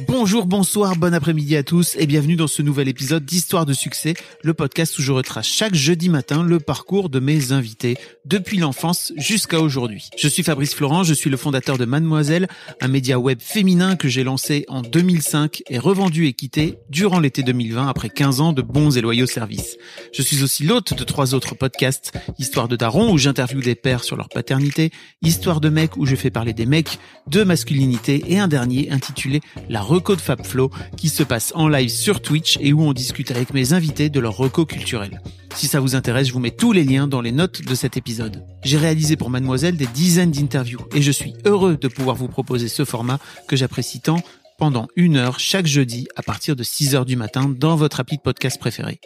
Bonjour, bonsoir, bon après-midi à tous et bienvenue dans ce nouvel épisode d'Histoire de succès, le podcast où je retrace chaque jeudi matin le parcours de mes invités depuis l'enfance jusqu'à aujourd'hui. Je suis Fabrice Florent, je suis le fondateur de Mademoiselle, un média web féminin que j'ai lancé en 2005 et revendu et quitté durant l'été 2020 après 15 ans de bons et loyaux services. Je suis aussi l'hôte de trois autres podcasts, Histoire de Daron où j'interviewe des pères sur leur paternité, Histoire de mecs où je fais parler des mecs, de masculinité et un dernier intitulé La reco de FabFlow qui se passe en live sur Twitch et où on discute avec mes invités de leur reco culturel. Si ça vous intéresse, je vous mets tous les liens dans les notes de cet épisode. J'ai réalisé pour Mademoiselle des dizaines d'interviews et je suis heureux de pouvoir vous proposer ce format que j'apprécie tant pendant une heure chaque jeudi à partir de 6 heures du matin dans votre appli de podcast préféré.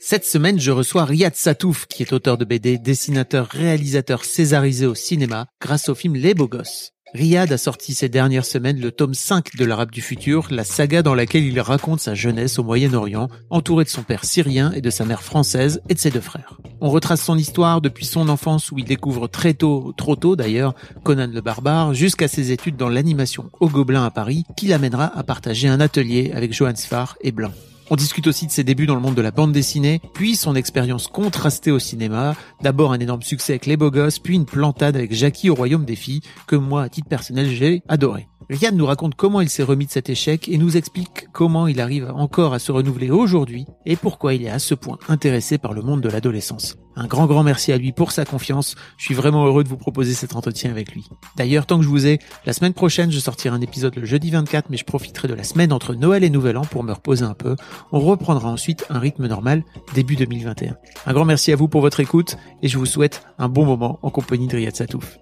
Cette semaine, je reçois Riyad Satouf, qui est auteur de BD, dessinateur, réalisateur césarisé au cinéma grâce au film Les Beaux Gosses. Riyad a sorti ces dernières semaines le tome 5 de l'Arabe du futur, la saga dans laquelle il raconte sa jeunesse au Moyen-Orient, entouré de son père syrien et de sa mère française et de ses deux frères. On retrace son histoire depuis son enfance où il découvre très tôt, trop tôt d'ailleurs, Conan le barbare, jusqu'à ses études dans l'animation au Gobelin à Paris, qui l'amènera à partager un atelier avec Johann Sfar et Blanc. On discute aussi de ses débuts dans le monde de la bande dessinée, puis son expérience contrastée au cinéma, d'abord un énorme succès avec Les Beaux Gosses, puis une plantade avec Jackie au Royaume des Filles, que moi, à titre personnel, j'ai adoré. Ryan nous raconte comment il s'est remis de cet échec et nous explique comment il arrive encore à se renouveler aujourd'hui et pourquoi il est à ce point intéressé par le monde de l'adolescence. Un grand grand merci à lui pour sa confiance. Je suis vraiment heureux de vous proposer cet entretien avec lui. D'ailleurs, tant que je vous ai, la semaine prochaine, je sortirai un épisode le jeudi 24, mais je profiterai de la semaine entre Noël et Nouvel An pour me reposer un peu. On reprendra ensuite un rythme normal début 2021. Un grand merci à vous pour votre écoute et je vous souhaite un bon moment en compagnie de Riyad Satouf.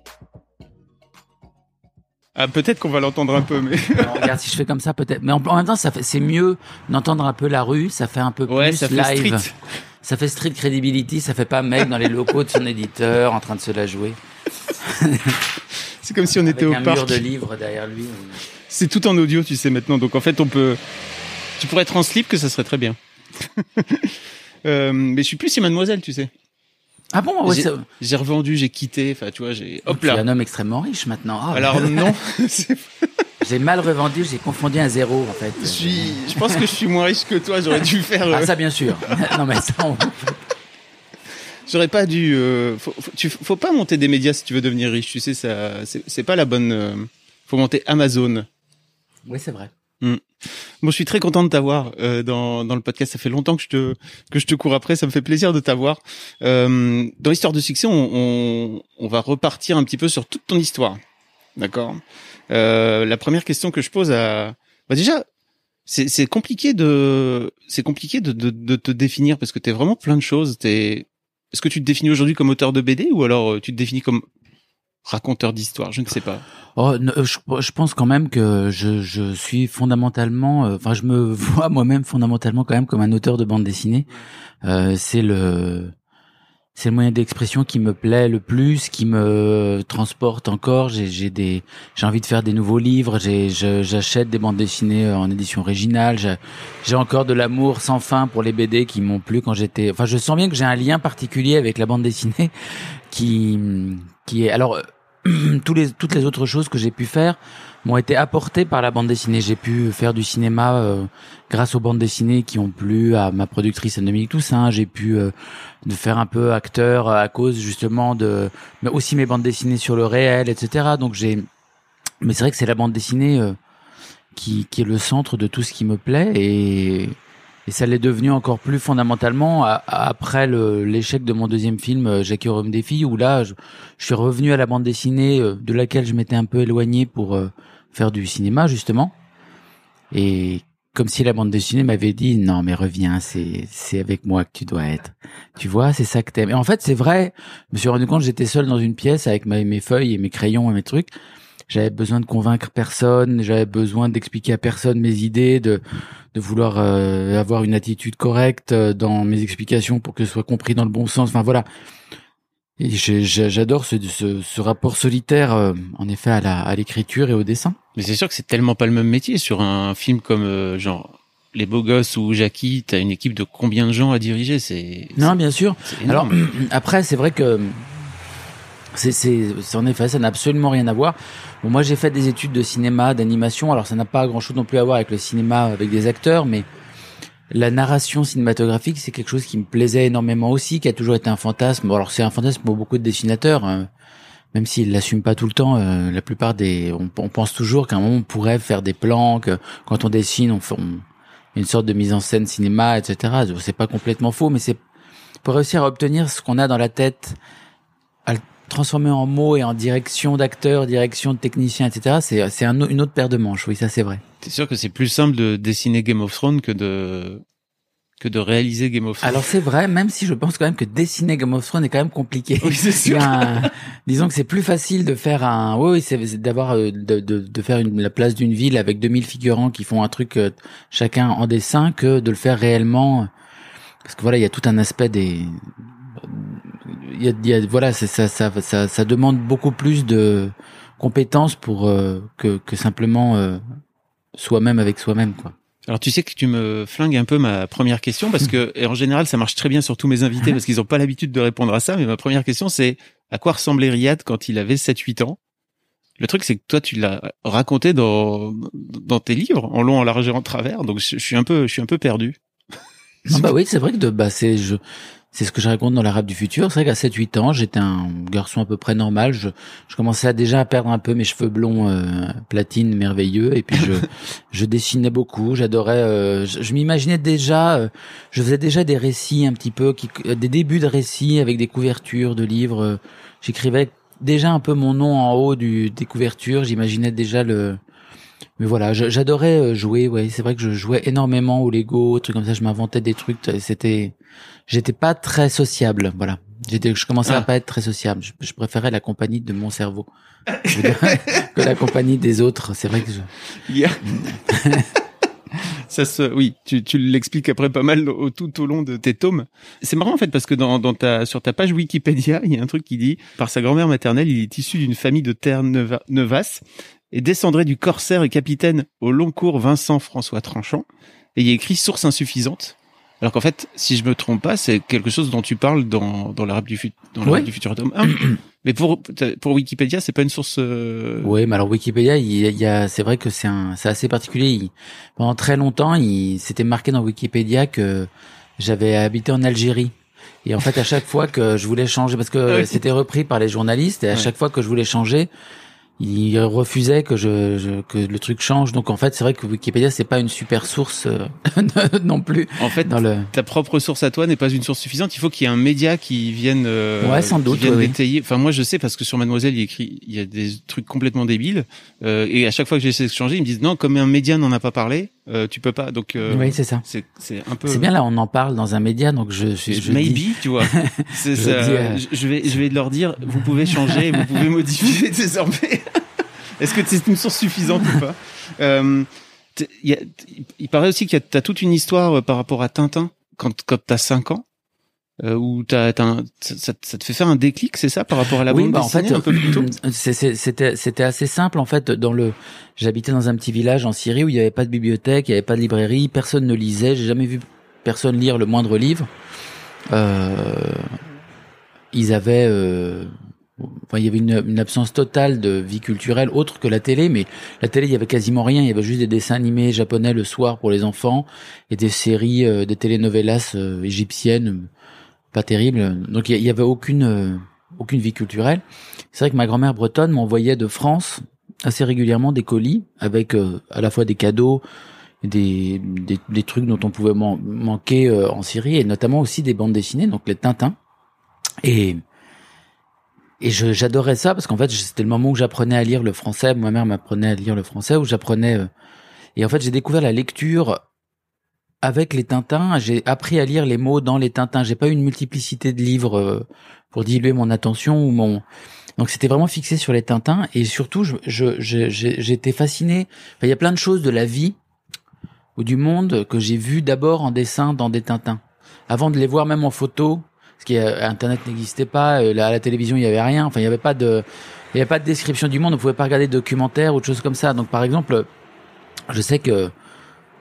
Ah, peut-être qu'on va l'entendre un peu, mais. Alors, regarde, si je fais comme ça, peut-être. Mais en, en même temps, ça fait, c'est mieux d'entendre un peu la rue. Ça fait un peu Ouais, plus ça fait live. street. Ça fait street credibility. Ça fait pas mec dans les locaux de son éditeur en train de se la jouer. C'est comme si on Avec était au un parc. mur de livres derrière lui. C'est tout en audio, tu sais maintenant. Donc en fait, on peut. Tu pourrais être en slip, que ça serait très bien. Euh, mais je suis plus si Mademoiselle, tu sais. Ah bon, ouais, J'ai- revendu, j'ai quitté. Enfin, tu vois, j'ai. Hop tu es là. un homme extrêmement riche maintenant. Ah, Alors non, j'ai mal revendu. J'ai confondu un zéro en fait. je suis. Je pense que je suis moins riche que toi. J'aurais dû faire. euh, Ah ça bien sûr. non mais ça. on- J'aurais pas dû. euh, faut, faut, tu, faut pas monter des médias si tu veux devenir riche. Tu sais, ça. C'est c'est pas la bonne. euh, faut monter Amazon. Oui c'est vrai. Bon, je suis très content de t'avoir euh, dans, dans le podcast. Ça fait longtemps que je te que je te cours après. Ça me fait plaisir de t'avoir. Euh, dans l'histoire de succès, on, on, on va repartir un petit peu sur toute ton histoire. D'accord? Euh, la première question que je pose à bah déjà, c'est compliqué de c'est compliqué de, de de te définir parce que t'es vraiment plein de choses. T'es est-ce que tu te définis aujourd'hui comme auteur de BD ou alors euh, tu te définis comme raconteur d'histoire? Je ne sais pas. Oh, ne- je, pense quand même que je, je suis fondamentalement, euh, enfin, je me vois moi-même fondamentalement quand même comme un auteur de bande dessinée. Euh, c'est le, c'est le moyen d'expression qui me plaît le plus, qui me transporte encore. J'ai, j'ai des, j'ai envie de faire des nouveaux livres. J'ai, j'achète des bandes dessinées en édition originale. J'ai, j'ai encore de l'amour sans fin pour les BD qui m'ont plu quand j'étais. Enfin, je sens bien que j'ai un lien particulier avec la bande dessinée qui, qui est alors tous les, toutes les autres choses que j'ai pu faire m'ont été apportées par la bande dessinée. J'ai pu faire du cinéma euh, grâce aux bandes dessinées qui ont plu à ma productrice Anne-Dominique Toussaint. J'ai pu euh, de faire un peu acteur à cause justement de, mais aussi mes bandes dessinées sur le réel, etc. Donc j'ai, mais c'est vrai que c'est la bande dessinée euh, qui, qui est le centre de tout ce qui me plaît et et ça l'est devenu encore plus fondamentalement après l'échec de mon deuxième film, euh, Jackie Royaume des filles, où là, je, je suis revenu à la bande dessinée euh, de laquelle je m'étais un peu éloigné pour euh, faire du cinéma, justement. Et comme si la bande dessinée m'avait dit, non, mais reviens, c'est, c'est avec moi que tu dois être. Tu vois, c'est ça que t'aimes. Et en fait, c'est vrai, je me suis rendu compte j'étais seul dans une pièce avec mes feuilles et mes crayons et mes trucs. j'avais besoin de convaincre personne, j'avais besoin d'expliquer à personne mes idées, de de vouloir euh, avoir une attitude correcte euh, dans mes explications pour que ce soit compris dans le bon sens. Enfin voilà. Et j'adore ce, ce, ce, rapport solitaire, euh, en effet, à la à l'écriture et au dessin. Mais c'est sûr que c'est tellement pas le même métier sur un film comme genre les beaux gosses ou Jackie. T'as une équipe de combien de gens à diriger? C'est non, bien sûr. Alors après, c'est vrai que c'est, c'est, en effet, ça n'a absolument rien à voir. Bon, moi, j'ai fait des études de cinéma, d'animation. Alors, ça n'a pas grand-chose non plus à voir avec le cinéma avec des acteurs, mais la narration cinématographique, c'est quelque chose qui me plaisait énormément aussi, qui a toujours été un fantasme. Alors, c'est un fantasme pour beaucoup de dessinateurs, hein. même s'ils l'assument pas tout le temps. Euh, la plupart des, on, pense toujours qu'à un moment on pourrait faire des plans, que quand on dessine, on fait une sorte de mise en scène cinéma, etc. C'est pas complètement faux, mais c'est pour réussir à obtenir ce qu'on a dans la tête transformer en mots et en direction d'acteurs, direction de techniciens, etc. C'est c'est un, une autre paire de manches. Oui, ça c'est vrai. C'est sûr que c'est plus simple de dessiner Game of Thrones que de que de réaliser Game of Thrones? Alors c'est vrai, même si je pense quand même que dessiner Game of Thrones est quand même compliqué. Oui, c'est sûr. disons que c'est plus facile de faire un, oui, c'est d'avoir euh, de, de, de, faire une, la place d'une ville avec 2000 figurants qui font un truc euh, chacun en dessin que de le faire réellement. Parce que voilà, il y a tout un aspect des y a, y a, voilà, ça, ça, ça, ça, demande beaucoup plus de compétences pour euh, que, que simplement euh, soi-même avec soi-même, quoi. Alors tu sais que tu me flingues un peu ma première question parce que et en général ça marche très bien sur tous mes invités parce qu'ils n'ont pas l'habitude de répondre à ça. Mais ma première question c'est à quoi ressemblait Riyad quand il avait 7-8 ans? Le truc c'est que toi tu l'as raconté dans dans tes livres en long, en large et en travers. Donc je, suis un peu je suis un peu perdu. Ah bah oui c'est vrai que de bah c'est je c'est ce que je raconte dans l'arabe du futur. C'est vrai qu'à 7-8 ans, j'étais un garçon à peu près normal. Je, je commençais à déjà à perdre un peu mes cheveux blonds euh, platine merveilleux. Et puis je, je dessinais beaucoup. J'adorais. Euh, je, m'imaginais déjà. Euh, je faisais déjà des récits un petit peu, qui, des débuts de récits avec des couvertures de livres. J'écrivais déjà un peu mon nom en haut du, des couvertures. J'imaginais déjà le. Mais voilà, j'adorais jouer. Ouais, c'est vrai que je jouais énormément au Lego, trucs comme ça. Je m'inventais des trucs. C'était j'étais pas très sociable, voilà. J'étais, je commençais à ah. pas être très sociable. Je, préférais la compagnie de mon cerveau que la compagnie des autres. C'est vrai que je. Ça se, oui, tu, tu l'expliques après pas mal au, tout au long de tes tomes. C'est marrant en fait parce que dans, dans ta, sur ta page Wikipédia, il y a un truc qui dit par sa grand-mère maternelle, il est issu d'une famille de terre Nevas et descendrait du corsaire et capitaine au long cours Vincent François Tranchant. Et il y a écrit source insuffisante. Alors qu'en fait, si je me trompe pas, c'est quelque chose dont tu parles dans dans l'arabe du, dans du futur tome 1. mais pour pour Wikipédia, c'est pas une source. Euh... Oui, mais alors Wikipédia, il y a, c'est vrai que c'est un, c'est assez particulier. pendant très longtemps, il s'était marqué dans Wikipédia que j'avais habité en Algérie. Et en fait, à chaque fois que je voulais changer, parce que c'était repris par les journalistes, et à chaque fois que je voulais changer, il refusait que je, que le truc change. Donc en fait, c'est vrai que Wikipédia c'est pas une super source euh, non plus. En fait, dans le... ta propre source à toi n'est pas une source suffisante. Il faut qu'il y ait un média qui vienne. Euh, ouais, sans doute. détailler. Enfin, moi je sais parce que sur Mademoiselle il écrit, il y a des trucs complètement débiles. Euh, et à chaque fois que j'essaie de changer, ils me disent non, comme un média n'en a pas parlé, euh, tu peux pas. Donc euh, oui, c'est ça. C'est c'est un peu. C'est bien là, on en parle dans un média, donc je je, je maybe, dis... tu vois. je, ça, euh, je vais je vais leur dire, vous pouvez changer, vous pouvez modifier désormais. Est-ce que c'est une source suffisante ou pas? Euh, Il paraît aussi qu'il y a toute une histoire euh, par rapport à Tintin quand quand t'as 5 ans. Euh, où t'as, ça, ça, te fait faire un déclic, c'est ça, par rapport à la oui, bande bah, en fait, un peu plus tôt C'était c'était assez simple en fait. Dans le, j'habitais dans un petit village en Syrie où il n'y avait pas de bibliothèque, il n'y avait pas de librairie, personne ne lisait. J'ai jamais vu personne lire le moindre livre. Euh, ils avaient euh, Enfin, il y avait une, une, absence totale de vie culturelle autre que la télé, mais la télé, il y avait quasiment rien. Il y avait juste des dessins animés japonais le soir pour les enfants et des séries, euh, des telenovelas euh, égyptiennes, pas terribles. Donc il y, avait aucune euh, aucune vie culturelle. C'est vrai que ma grand-mère bretonne m'envoyait de France assez régulièrement des colis avec à la fois des cadeaux, des, des, des trucs dont on pouvait manquer en Syrie et notamment aussi des bandes dessinées, donc les Tintins. Et et j'adorais ça parce qu'en fait c'était le moment où j'apprenais à lire le français. Ma mère m'apprenait à lire le français, où j'apprenais. Euh, et en fait j'ai découvert la lecture avec les Tintins. J'ai appris à lire les mots dans les Tintins. J'ai pas eu une multiplicité de livres euh, pour diluer mon attention ou mon. Donc c'était vraiment fixé sur les Tintins et surtout je je j'étais fasciné. il y a plein de choses de la vie ou du monde que j'ai vu d'abord en dessin dans des Tintins, avant de les voir même en photo. Parce que euh, Internet n'existait pas, euh, à la télévision il y avait rien. Enfin il y avait pas de il y avait pas de description du monde. On pouvait pas regarder de documentaires ou de choses comme ça. Donc par exemple, je sais que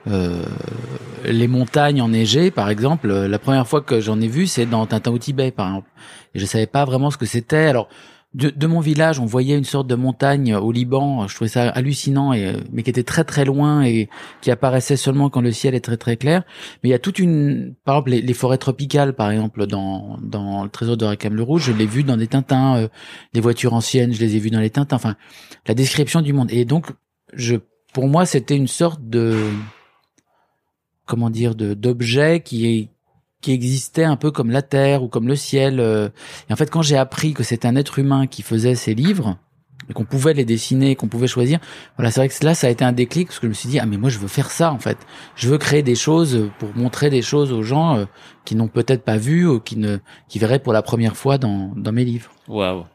les montagnes enneigées, par exemple, la première fois que j'en ai vu, c'est dans Tintin au Tibet, par exemple. Et je savais pas vraiment ce que c'était. Alors, de, de, mon village, on voyait une sorte de montagne au Liban. Je trouvais ça hallucinant, et, mais qui était très très loin et qui apparaissait seulement quand le ciel est très très clair. Mais il y a toute une, par exemple, les, forêts tropicales, par exemple, dans dans le Trésor de Rakam le Rouge, je l'ai vu dans des Tintins. Euh, les voitures anciennes, je les ai vues dans les Tintins. Enfin, la description du monde. Et donc, je, pour moi, c'était une sorte de comment dire de d'objet qui est qui existait un peu comme la terre ou comme le ciel. Euh. Et en fait, quand j'ai appris que c'est un être humain qui faisait ces livres et qu'on pouvait les dessiner, qu'on pouvait choisir, voilà, c'est vrai que là, ça a été un déclic parce que je me suis dit ah mais moi je veux faire ça en fait. Je veux créer des choses pour montrer des choses aux gens euh, qui n'ont peut-être pas vu ou qui ne qui verraient pour la première fois dans dans mes livres. Waouh.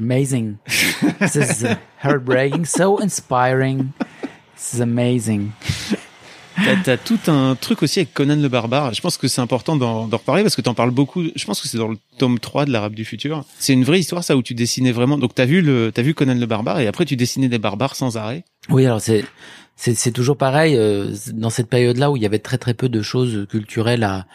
Amazing. This is heartbreaking, so inspiring. This is amazing. T'as as tout un truc aussi avec Conan le barbare. Je pense que c'est important d'en reparler parce que t'en parles beaucoup. Je pense que c'est dans le tome 3 de l'Arabe du futur. C'est une vraie histoire ça où tu dessinais vraiment. Donc t'as vu le t'as vu Conan le barbare et après tu dessinais des barbares sans arrêt. Oui, alors c'est c'est toujours pareil euh, dans cette période-là où il y avait très très peu de choses culturelles à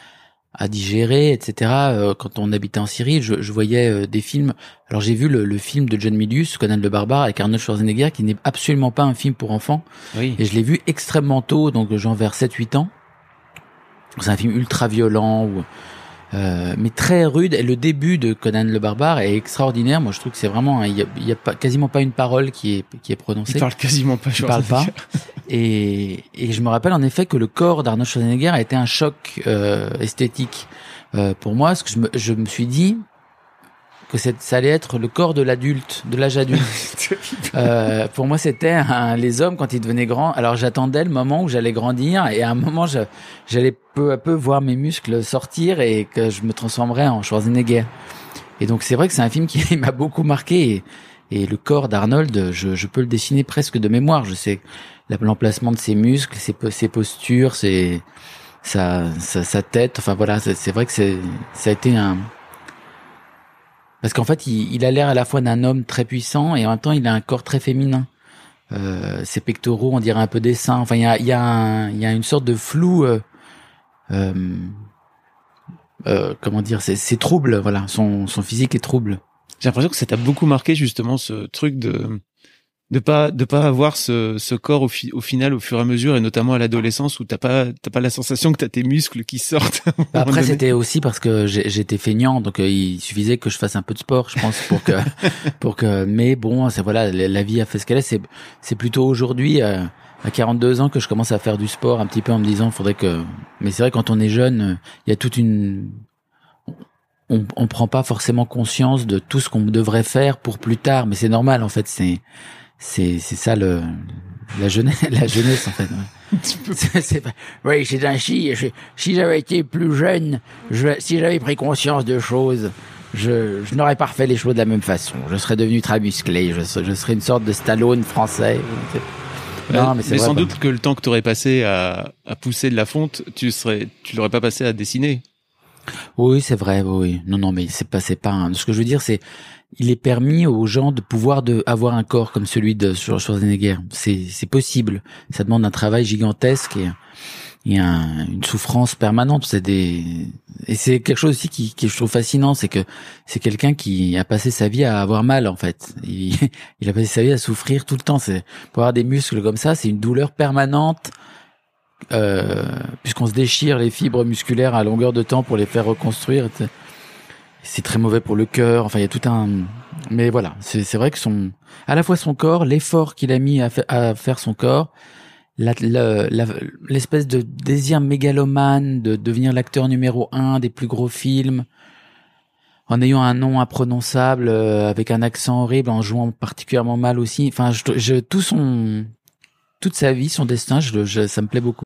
à digérer, etc. Euh, quand on habitait en Syrie, je, je voyais euh, des films. Alors j'ai vu le, le, film de John Milius, Conan le barbare, avec Arnold Schwarzenegger, qui n'est absolument pas un film pour enfants. Oui. Et je l'ai vu extrêmement tôt, donc genre vers 7-8 ans. C'est un film ultra violent où euh, mais très rude. Et le début de Conan le barbare est extraordinaire. Moi, je trouve que c'est vraiment, il y a, y a pas, quasiment pas une parole qui est qui est prononcée. Il parle quasiment pas. Il parle pas. Et, et je me rappelle en effet que le corps d'Arnold Schwarzenegger a été un choc euh, esthétique euh, pour moi, parce que je me, je me suis dit, que ça allait être le corps de l'adulte, de l'âge adulte. euh, pour moi, c'était les hommes quand ils devenaient grands. Alors j'attendais le moment où j'allais grandir et à un moment, j'allais peu à peu voir mes muscles sortir et que je me transformerais en Schwarzenegger. Et donc c'est vrai que c'est un film qui m'a beaucoup marqué. Et, le corps d'Arnold, je, je, peux le dessiner presque de mémoire. Je sais l'emplacement de ses muscles, ses, ses postures, ses, sa, sa, sa tête. Enfin voilà, c'est vrai que ça a été un parce qu'en fait, il, il a l'air à la fois d'un homme très puissant et en même temps, il a un corps très féminin. Euh, ses pectoraux, on dirait un peu des seins. Enfin, il y a, y a, y a une sorte de flou. Euh, euh, euh comment dire C'est trouble. Voilà, son, son physique est trouble. J'ai l'impression que ça t'a beaucoup marqué justement ce truc de de pas de pas avoir ce, ce corps au, au final au fur et à mesure et notamment à l'adolescence où t'as pas t'as pas la sensation que t'as tes muscles qui sortent. Après c'était aussi parce que j'étais feignant donc euh, il suffisait que je fasse un peu de sport je pense pour que pour que mais bon c'est voilà la vie a fait ce qu'elle est c'est c'est plutôt aujourd'hui euh, à 42 ans que je commence à faire du sport un petit peu en me disant faudrait que mais c'est vrai quand on est jeune il y a toute une on, on prend pas forcément conscience de tout ce qu'on devrait faire pour plus tard mais c'est normal en fait c'est c'est c'est ça le la jeunesse la jeunesse en fait c'est oui c'est ainsi si j'avais été plus jeune je, si j'avais pris conscience de choses je, je n'aurais pas refait les choses de la même façon je serais devenu très musclé je, je serais une sorte de Stallone français non, mais, mais sans doute que le temps que tu aurais passé à, à pousser de la fonte, tu serais, tu l'aurais pas passé à dessiner. Oui, c'est vrai. Oui, non, non, mais c'est pas, c'est pas. Ce que je veux dire, c'est, il est permis aux gens de pouvoir de avoir un corps comme celui de Schwarzenegger. C'est c'est possible. Ça demande un travail gigantesque et, et un, une souffrance permanente. C'est des et c'est quelque chose aussi qui, qui je trouve fascinant, c'est que c'est quelqu'un qui a passé sa vie à avoir mal en fait. Il, il a passé sa vie à souffrir tout le temps. C'est pour avoir des muscles comme ça, c'est une douleur permanente. Euh, puisqu'on se déchire les fibres musculaires à longueur de temps pour les faire reconstruire c'est très mauvais pour le cœur. Enfin, il y a tout un. Mais voilà, c'est vrai que son, à la fois son corps, l'effort qu'il a mis à, à, faire son corps, l'espèce de désir mégalomane de devenir l'acteur numéro un des plus gros films, en ayant un nom imprononçable, euh, avec un accent horrible, en jouant particulièrement mal aussi. Enfin, je, je tout son, toute sa vie, son destin, je, je, ça me plaît beaucoup.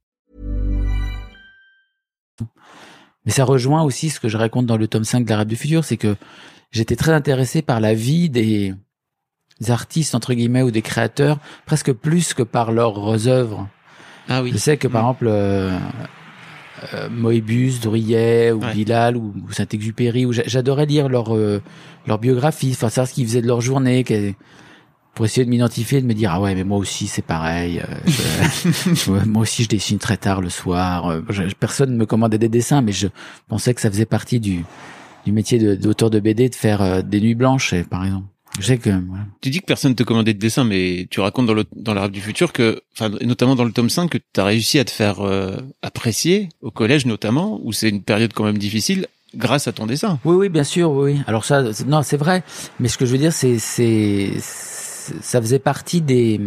Mais ça rejoint aussi ce que je raconte dans le tome 5 de l'Arabe du futur, c'est que j'étais très intéressé par la vie des artistes, entre guillemets, ou des créateurs, presque plus que par leurs œuvres. Ah oui. Je sais que par Mm. exemple, euh, euh, Moebius, Drouillet, ou Ouais. Bilal, ou, ou Saint-Exupéry, j'adorais lire leur, euh, leur biographie, enfin savoir ce qu'ils faisaient de leur journée, pour essayer de m'identifier, de me dire ah ouais mais moi aussi c'est pareil, euh, je- moi aussi je dessine très tard le soir. euh, je- personne ne me commandait des dessins, mais je pensais que ça faisait partie du du métier d'auteur de, BD de faire euh, des nuits blanches, par exemple. Je sais que voilà. Tu dis que personne te commandait de dessin, mais tu racontes dans le dans l'Arabe du futur que, enfin, notamment dans le tome 5, que tu as réussi à te faire euh, apprécier au collège notamment, où c'est une période quand même difficile, grâce à ton dessin. Oui, oui, bien sûr, oui. Alors ça, non, c'est vrai. Mais ce que je veux dire, c'est, c'est- ça faisait partie des,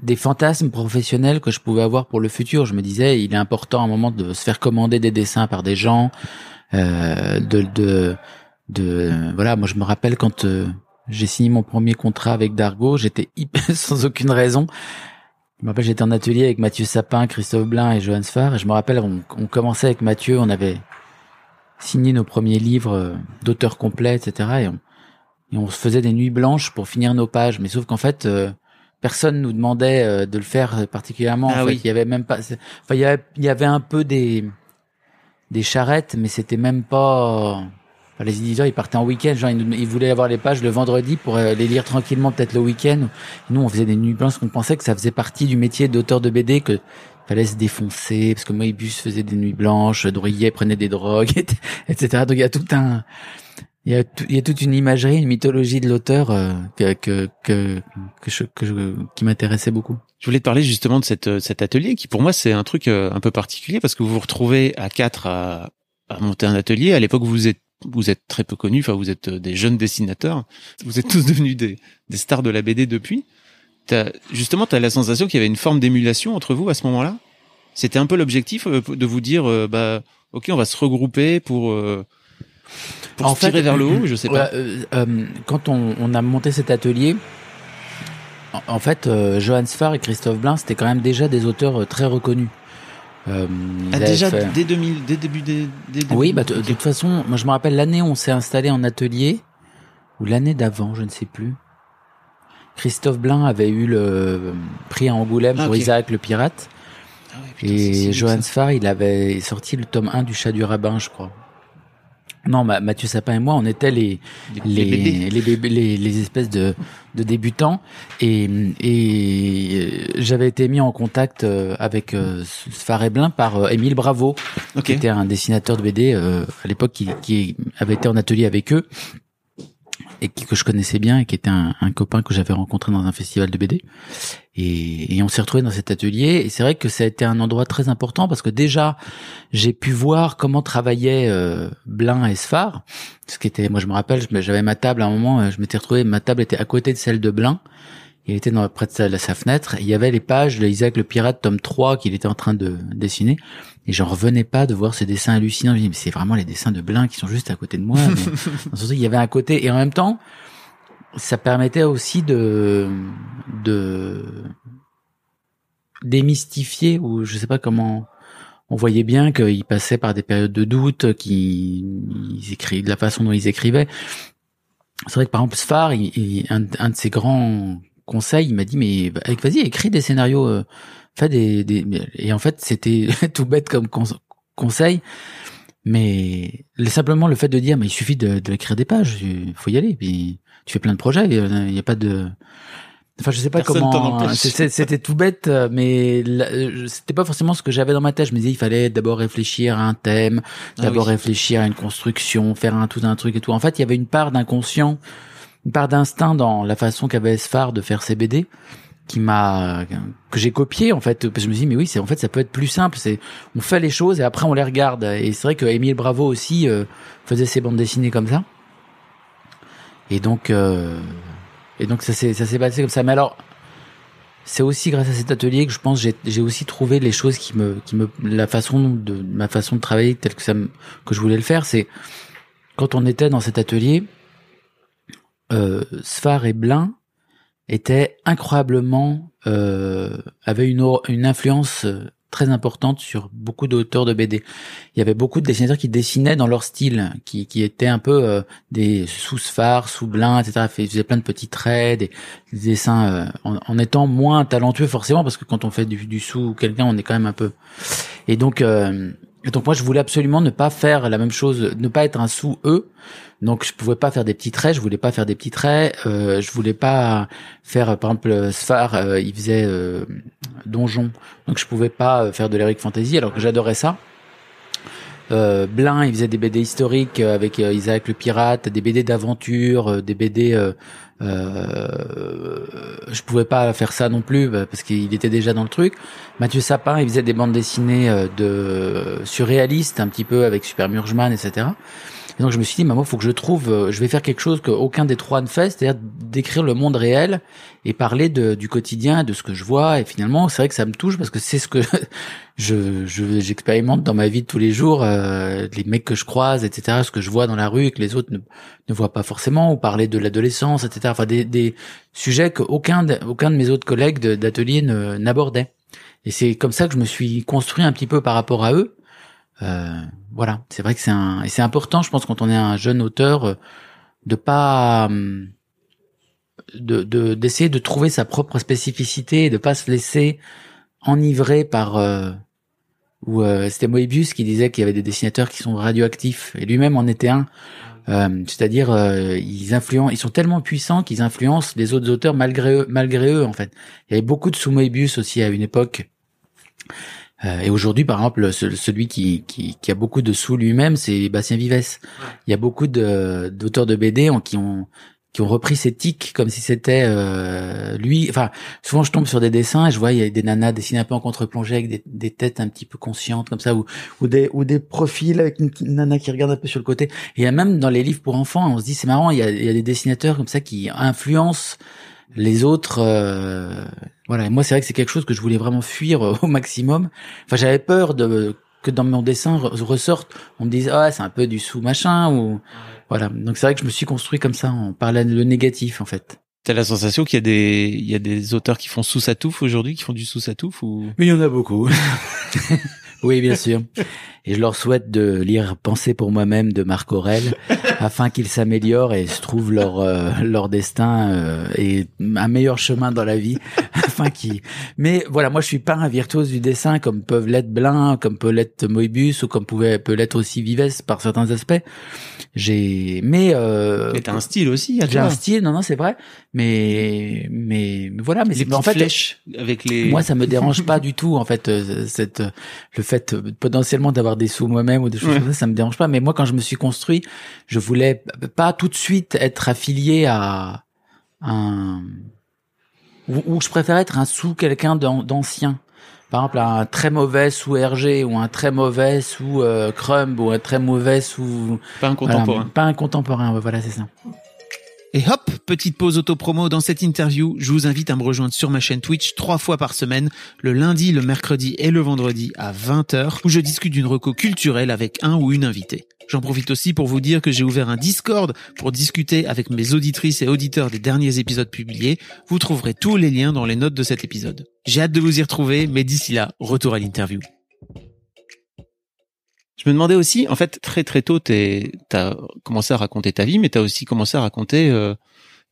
des fantasmes professionnels que je pouvais avoir pour le futur. Je me disais, il est important à un moment de se faire commander des dessins par des gens, euh, de, de, de, voilà. Moi, je me rappelle quand euh, j'ai signé mon premier contrat avec Dargo, j'étais sans aucune raison. Je me rappelle, j'étais en atelier avec Mathieu Sapin, Christophe Blain et Johan Sfar. Et je me rappelle, on, commençait avec Mathieu, on avait signé nos premiers livres euh, d'auteur complet, etc. et on se faisait des nuits blanches pour finir nos pages. Mais sauf qu'en fait, euh, personne nous demandait euh, de le faire particulièrement. Ah en fait, oui. il y avait même pas. Enfin, il y avait, il y avait un peu des des charrettes, mais c'était même pas. enfin, les éditeurs, ils partaient en week-end. Genre, ils, voulaient avoir les pages le vendredi pour euh, les lire tranquillement, peut-être le week-end. Et nous, on faisait des nuits blanches. On pensait que ça faisait partie du métier d'auteur de BD que fallait se défoncer parce que Moebius faisait des nuits blanches, Drouillet prenait des drogues, etc. Donc il y a tout un, il y a, tout- il y a toute une imagerie, une mythologie de l'auteur euh, que, que que je, que je- qui m'intéressait beaucoup. Je voulais te parler justement de cette, euh, cet atelier qui, pour moi, c'est un truc euh, un peu particulier parce que vous vous retrouvez à quatre à, à monter un atelier. À l'époque, vous êtes vous êtes très peu connus, enfin vous êtes euh, des jeunes dessinateurs. Vous êtes tous devenus des, des stars de la BD depuis. T'as, justement, tu as la sensation qu'il y avait une forme d'émulation entre vous à ce moment-là? C'était un peu l'objectif de vous dire, bah, ok, on va se regrouper pour euh, pour En se tirer fait, vers le haut. Je sais pas. Euh, euh, quand on, on a monté cet atelier, en, en fait, euh, Johann Sfar et Christophe Blain, c'était quand même déjà des auteurs euh, très reconnus. Euh, Ah, déjà fait- dès 2000, dès début des, dès début- Oui, bah, de, toute façon, moi je me rappelle l'année où on s'est installé en atelier, ou l'année d'avant, je ne sais plus. Christophe Blain avait eu le euh, prix à Angoulême Ah, pour. Isaac le pirate, Ah ouais, putain, et vieux Johann que ça. Sfar, il avait sorti le tome 1 du Chat du Rabbin, je crois. Non, Ma- Mathieu Sapin et moi, on était les les, les, bébés- les, les espèces de, de débutants. Et, et euh, j'avais été mis en contact euh, avec euh, Sfar et Blin par Émile Bravo Ok. qui était un dessinateur de BD euh, à l'époque qui, qui avait été en atelier avec eux et qui, que je connaissais bien et qui était un, un copain que j'avais rencontré dans un festival de BD et, et on s'est retrouvé dans cet atelier. Et c'est vrai que ça a été un endroit très important parce que déjà j'ai pu voir comment travaillaient euh, Blin et Sfar ce qui était moi je me rappelle j'avais ma table à un moment euh, je m'étais retrouvé ma table était à côté de celle de Blin il était dans près de sa, fenêtre. Et il y avait les pages de Isaac le pirate tome 3 qu'il était en train de dessiner. Et j'en revenais pas de voir ces dessins hallucinants. Je me dis mais c'est vraiment les dessins de Blin qui sont juste à côté de moi mais... qu'il y avait un côté. Et en même temps ça permettait aussi de de démystifier ou je sais pas comment on voyait bien qu'ils passaient par des périodes de doute qu'ils ils écrivent de la façon dont ils écrivaient. C'est vrai que par exemple Sfar il, il- un, un de ses grands conseils il m'a dit mais bah, vas-y écris des scénarios euh, fais des, des et en fait c'était tout bête comme cons- conseil mais le- simplement le fait de dire mais il suffit de, de écrire des pages il faut y aller puis tu fais plein de projets il n'y a pas de enfin je sais pas Personne comment c'était tout bête euh, mais euh, c'était pas forcément ce que j'avais dans ma tête je me disais il fallait d'abord réfléchir à un thème Ah d'abord oui. réfléchir à une construction faire un tout un truc et tout en fait il y avait une part d'inconscient une part d'instinct dans la façon qu'avait Sfar de faire ses BD qui m'a que j'ai copié en fait. Parce que je me dis mais oui c'est en fait ça peut être plus simple. C'est on fait les choses et après on les regarde. Et c'est vrai que Émile Bravo aussi euh, faisait ses bandes dessinées comme ça. Et donc euh, et donc ça s'est ça s'est passé comme ça. Mais alors c'est aussi grâce à cet atelier que je pense j'ai j'ai aussi trouvé les choses qui me qui me la façon de ma façon de travailler telle que ça me, que je voulais le faire. C'est quand on était dans cet atelier euh, Sfar et Blin était incroyablement euh, avait une une influence euh, très importante sur beaucoup d'auteurs de BD. Il y avait beaucoup de dessinateurs qui dessinaient dans leur style, qui, qui étaient un peu euh, des sous phare sous blin, etc. Ils faisaient plein de petits traits, des, dessins, en, en, étant moins talentueux forcément, parce que quand on fait du, du sous quelqu'un, on est quand même un peu. Et donc, donc moi, je voulais absolument ne pas faire la même chose, ne pas être un sous eux. Donc je pouvais pas faire des petits traits, je voulais pas faire des petits traits, euh, je voulais pas faire par exemple Sfar, euh, il faisait euh, donjon, donc je pouvais pas faire de l'Eric Fantasy alors que j'adorais ça. Euh, Blin, il faisait des BD historiques avec Isaac le pirate, des BD d'aventure, des BD. Euh, je pouvais pas faire ça non plus bah, parce qu'il était déjà dans le truc. Mathieu Sapin, il faisait des bandes dessinées de surréalistes un petit peu avec Super Murgeman, etc. Et donc je me suis dit, maman, faut que je trouve, euh, je vais faire quelque chose qu'aucun des trois ne fait, c'est-à-dire décrire le monde réel et parler de, du quotidien, de ce que je vois. Et finalement, c'est vrai que ça me touche parce que c'est ce que je j'expérimente dans ma vie de tous les jours, euh, les mecs que je croise, etc., ce que je vois dans la rue et que les autres ne, ne voient pas forcément, ou parler de l'adolescence, etc. Enfin, des, des sujets qu'aucun de, aucun de mes autres collègues d'atelier n'abordait. Et c'est comme ça que je me suis construit un petit peu par rapport à eux. Euh, voilà, c'est vrai que c'est un et c'est important, je pense, quand on est un jeune auteur, euh, de pas hum, de d'essayer de, trouver sa propre spécificité et de pas se laisser enivrer par euh, ou euh, c'était Moebius qui disait qu'il y avait des dessinateurs qui sont radioactifs et lui-même en était un. Euh, c'est-à-dire ils influencent, ils sont tellement puissants qu'ils influencent les autres auteurs malgré eux, malgré eux en fait. Il y avait beaucoup de sous Moebius aussi à une époque. Euh, et aujourd'hui, par exemple, celui qui, qui, qui, a beaucoup de sous lui-même, c'est Bastien Vives. Il y a beaucoup d'auteurs de, BD qui ont qui ont repris ces tics comme si c'était euh, lui. Enfin, souvent je tombe sur des dessins et je vois il y a des nanas dessinées un peu en contre-plongée avec des, des, têtes un petit peu conscientes comme ça, ou, ou des ou des profils avec une, nana qui regarde un peu sur le côté. Et il y a même dans les livres pour enfants, on se dit c'est marrant, il y a, il y a des dessinateurs comme ça qui influencent les autres, euh, voilà. Et moi, c'est vrai que c'est quelque chose que je voulais vraiment fuir au maximum. Enfin, j'avais peur de que dans mon dessin ressorte, on me dise ah c'est un peu du sous machin ou voilà. Donc c'est vrai que je me suis construit comme ça en parlant le négatif en fait. T'as la sensation qu'il y a des il y a des auteurs qui font sous sa touffe aujourd'hui, qui font du sous sa touffe ou? Mais il y en a beaucoup. oui, bien sûr. Et je leur souhaite de lire Penser pour moi-même de Marc Aurel afin qu'ils s'améliorent et se trouvent leur euh, leur destin euh, et un meilleur chemin dans la vie afin qu'ils mais voilà moi je suis pas un virtuose du dessin comme peuvent l'être Blin comme peut l'être Moebius ou comme pouvait peut l'être aussi Vives par certains aspects j'ai mais euh, mais t'as un style aussi j'ai un style non non c'est vrai mais mais, voilà mais c'est en fait flèches avec les moi ça me dérange pas du tout en fait euh, cette le fait potentiellement d'avoir des sous moi-même ou des choses comme ça, ça me dérange pas. Mais moi, quand je me suis construit, je voulais pas tout de suite être affilié à un ou, je préfère être un sous quelqu'un d'ancien. Par exemple, un très mauvais sous RG ou un très mauvais sous euh, Crumb ou un très mauvais sous pas un contemporain. pas un contemporain. Voilà, c'est ça. Et hop, petite pause auto-promo dans cette interview. Je vous invite à me rejoindre sur ma chaîne Twitch trois fois par semaine, le lundi, le mercredi et le vendredi à 20h, où je discute d'une reco culturelle avec un ou une invitée. J'en profite aussi pour vous dire que j'ai ouvert un Discord pour discuter avec mes auditrices et auditeurs des derniers épisodes publiés. Vous trouverez tous les liens dans les notes de cet épisode. J'ai hâte de vous y retrouver, mais d'ici là, retour à l'interview. Je me demandais aussi, en fait, très très tôt, t'as commencé à raconter ta vie, mais t'as aussi commencé à raconter euh,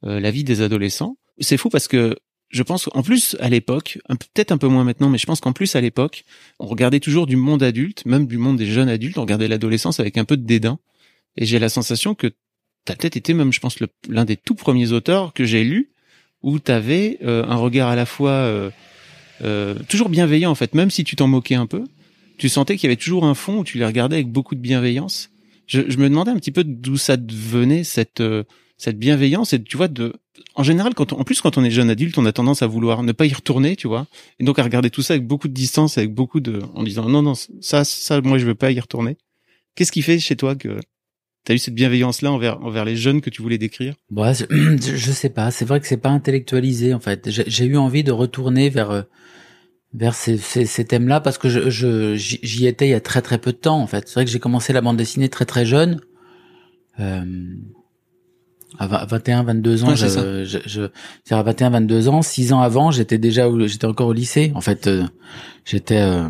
euh, la vie des adolescents. C'est fou parce que je pense qu'en plus à l'époque, peut-être un peu moins maintenant, mais je pense qu'en plus à l'époque, on regardait toujours du monde adulte, même du monde des jeunes adultes, on regardait l'adolescence avec un peu de dédain. Et j'ai la sensation que t'as peut-être été même, je pense, l'un des tout premiers auteurs que j'ai lu où t'avais euh, un regard à la fois euh, toujours bienveillant en fait, même si tu t'en moquais un peu, tu sentais qu'il y avait toujours un fond où tu les regardais avec beaucoup de bienveillance. Je, je me demandais un petit peu d'où ça venait cette euh, cette bienveillance et tu vois de en général quand en plus quand on est jeune adulte on a tendance à vouloir ne pas y retourner tu vois. Et donc à regarder tout ça avec beaucoup de distance avec beaucoup de en disant non non ça ça moi je veux pas y retourner. Qu'est-ce qui fait chez toi que tu as eu cette bienveillance là envers envers les jeunes que tu voulais décrire? Ouais, je, sais pas. C'est vrai que c'est pas intellectualisé en fait. J'ai eu envie de retourner vers euh, vers ces, ces, thèmes-là parce que je j'y étais il y a très très peu de temps en fait. C'est vrai que j'ai commencé la bande dessinée très très jeune. Euh, à 21, 22 ans, je, je, je, à 21, 22 ans, 6 ans avant, j'étais déjà, j'étais encore au lycée. En fait, euh, j'étais euh,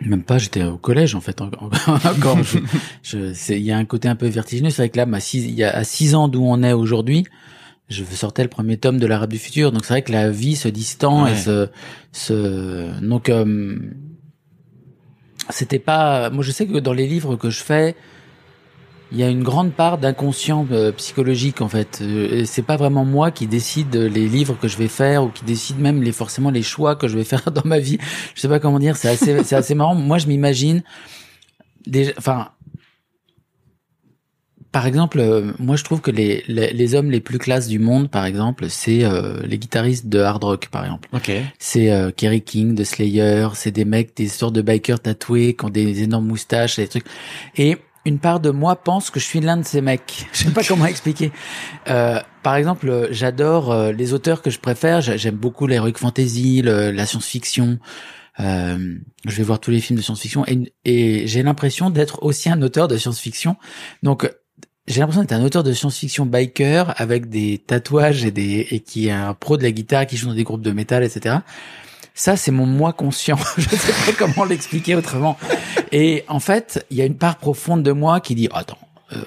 même pas, j'étais au collège en fait. Encore, je, je, il y a un côté un peu vertigineux. C'est vrai que là, ma six, il y a à 6 ans d'où on est aujourd'hui, je sortais le premier tome de l'Arabe du futur. Donc c'est vrai que la vie se distend et se, se, donc euh, c'était pas. Moi, je sais que dans les livres que je fais il y a une grande part d'inconscient euh, psychologique en fait. Euh, c'est pas vraiment moi qui décide les livres que je vais faire ou qui décide même les forcément les choix que je vais faire dans ma vie. Je sais pas comment dire. C'est assez c'est assez marrant. Moi, je m'imagine déjà. Enfin, par exemple, euh, moi je trouve que les, les, hommes les plus classes du monde, par exemple, c'est les guitaristes de hard rock, par exemple. Okay. C'est Kerry King de Slayer, c'est des mecs, des sortes de bikers tatoués qui ont des énormes moustaches, des trucs. Et une part de moi pense que je suis l'un de ces mecs. Je sais pas comment expliquer. Euh, par exemple, j'adore euh, les auteurs que je préfère. J'aime beaucoup l'heroic fantasy, la science-fiction. Euh, je vais voir tous les films de science-fiction et, et j'ai l'impression d'être aussi un auteur de science-fiction. Donc j'ai l'impression d'être un auteur de science-fiction biker avec des tatouages et des et qui est un pro de la guitare qui joue dans des groupes de métal, etc. Ça, c'est mon moi conscient. je ne sais pas comment l'expliquer autrement. Et en fait, il y a une part profonde de moi qui dit, attends, euh,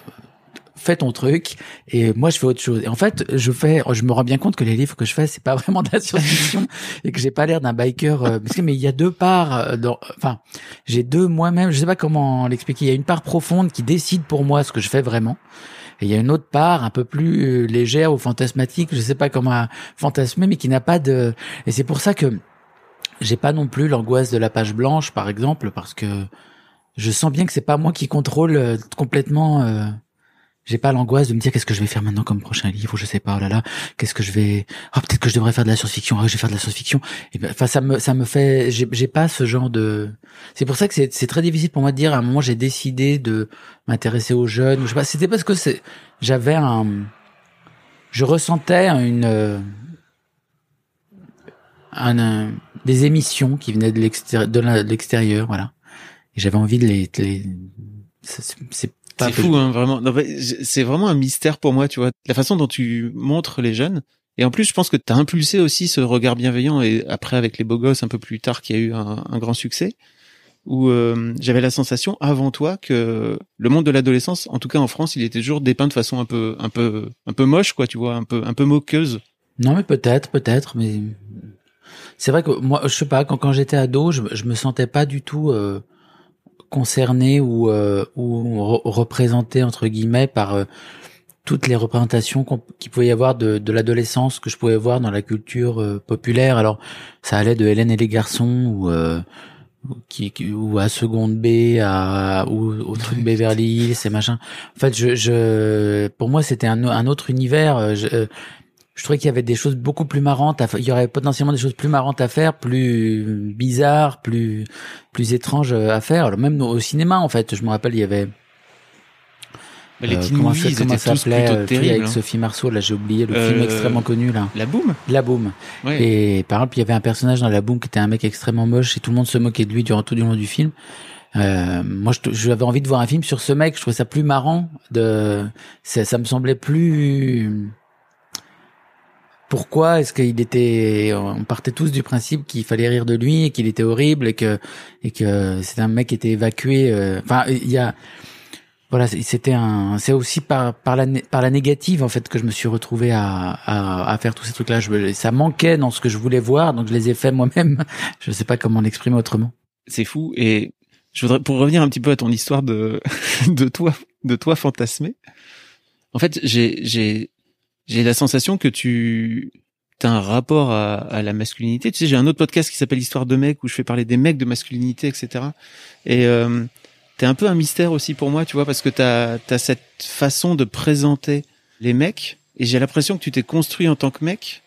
fais ton truc et moi je fais autre chose. Et en fait, je fais, je me rends bien compte que les livres que je fais, c'est pas vraiment de la science-fiction et que j'ai pas l'air d'un biker. Euh, parce que, mais il y a deux parts. Euh, dans, enfin, j'ai deux moi-même. Je sais pas comment l'expliquer. Il y a une part profonde qui décide pour moi ce que je fais vraiment. Et il y a une autre part un peu plus légère ou fantasmatique, je sais pas comment fantasmer, mais qui n'a pas de. Et c'est pour ça que j'ai pas non plus l'angoisse de la page blanche, par exemple, parce que je sens bien que c'est pas moi qui contrôle euh, complètement. Euh, j'ai pas l'angoisse de me dire qu'est-ce que je vais faire maintenant comme prochain livre, je sais pas. Oh là là, qu'est-ce que je vais. Oh peut-être que je devrais faire de la science-fiction. Ah, je vais faire de la science-fiction. Ben, enfin, ça me ça me fait. J'ai pas ce genre de. C'est pour ça que c'est très difficile pour moi de dire. À un moment, j'ai décidé de m'intéresser aux jeunes. Je sais pas. C'était parce que c'est. J'avais un. Je ressentais une. Euh, un des émissions qui venaient de l'extérieur, voilà. Et j'avais envie de les, les... c'est c'est fou, hein, vraiment. C'est vraiment un mystère pour moi, tu vois, la façon dont tu montres les jeunes. Et en plus, je pense que tu as impulsé aussi ce regard bienveillant. Et après, avec les beaux gosses, un peu plus tard, qui a eu un, un grand succès, où euh, j'avais la sensation avant toi que le monde de l'adolescence, en tout cas en France, il était toujours dépeint de façon un peu, un peu, un peu moche, quoi, tu vois, un peu, un peu moqueuse. Non, mais peut-être, peut-être, mais c'est vrai que moi, je sais pas, quand, quand j'étais ado, je, je me sentais pas du tout euh, concerné ou, euh, ou représenté entre guillemets par euh, toutes les représentations qu'il pouvait y avoir de, de l'adolescence que je pouvais voir dans la culture euh, populaire. Alors, ça allait de Hélène et les garçons ou qui, ou à seconde B à ou au truc Beverly Hills et machin. En fait, je, je pour moi c'était un, un autre univers. Je, je trouvais qu'il y avait des choses beaucoup plus marrantes. À, il y aurait potentiellement des choses plus marrantes à faire, plus bizarres, plus plus étranges à faire. Alors même au cinéma, en fait, je me rappelle, il y avait mais les euh, teen comment movies, comment ça s'appelait euh, avec hein. Sophie Marceau, là j'ai oublié le film euh, extrêmement connu là. La Boom? La Boom. Et par exemple, il y avait un personnage dans La Boom qui était un mec extrêmement moche et tout le monde se moquait de lui durant tout le long du film. Euh, moi, j'avais envie de voir un film sur ce mec. Je trouvais ça plus marrant. De, ça, ça me semblait plus pourquoi est-ce qu'il était on partait tous du principe qu'il fallait rire de lui et qu'il était horrible et que et que c'était un mec qui était évacué euh, enfin il y a voilà c'était un c'est aussi par par la par la négative en fait que je me suis retrouvé à à, à faire tous ces trucs là je, ça manquait dans ce que je voulais voir donc je les ai fait moi-même. Je sais pas comment l'exprimer autrement. C'est fou. Et je voudrais pour revenir un petit peu à ton histoire de de toi de toi fantasmé en fait j'ai j'ai j'ai la sensation que tu as un rapport à, à, la masculinité. Tu sais, j'ai un autre podcast qui s'appelle Histoire de mecs où je fais parler des mecs de masculinité, etc. Et euh, t'es un peu un mystère aussi pour moi, tu vois, parce que t'as as cette façon de présenter les mecs, et j'ai l'impression que tu t'es construit en tant que mec,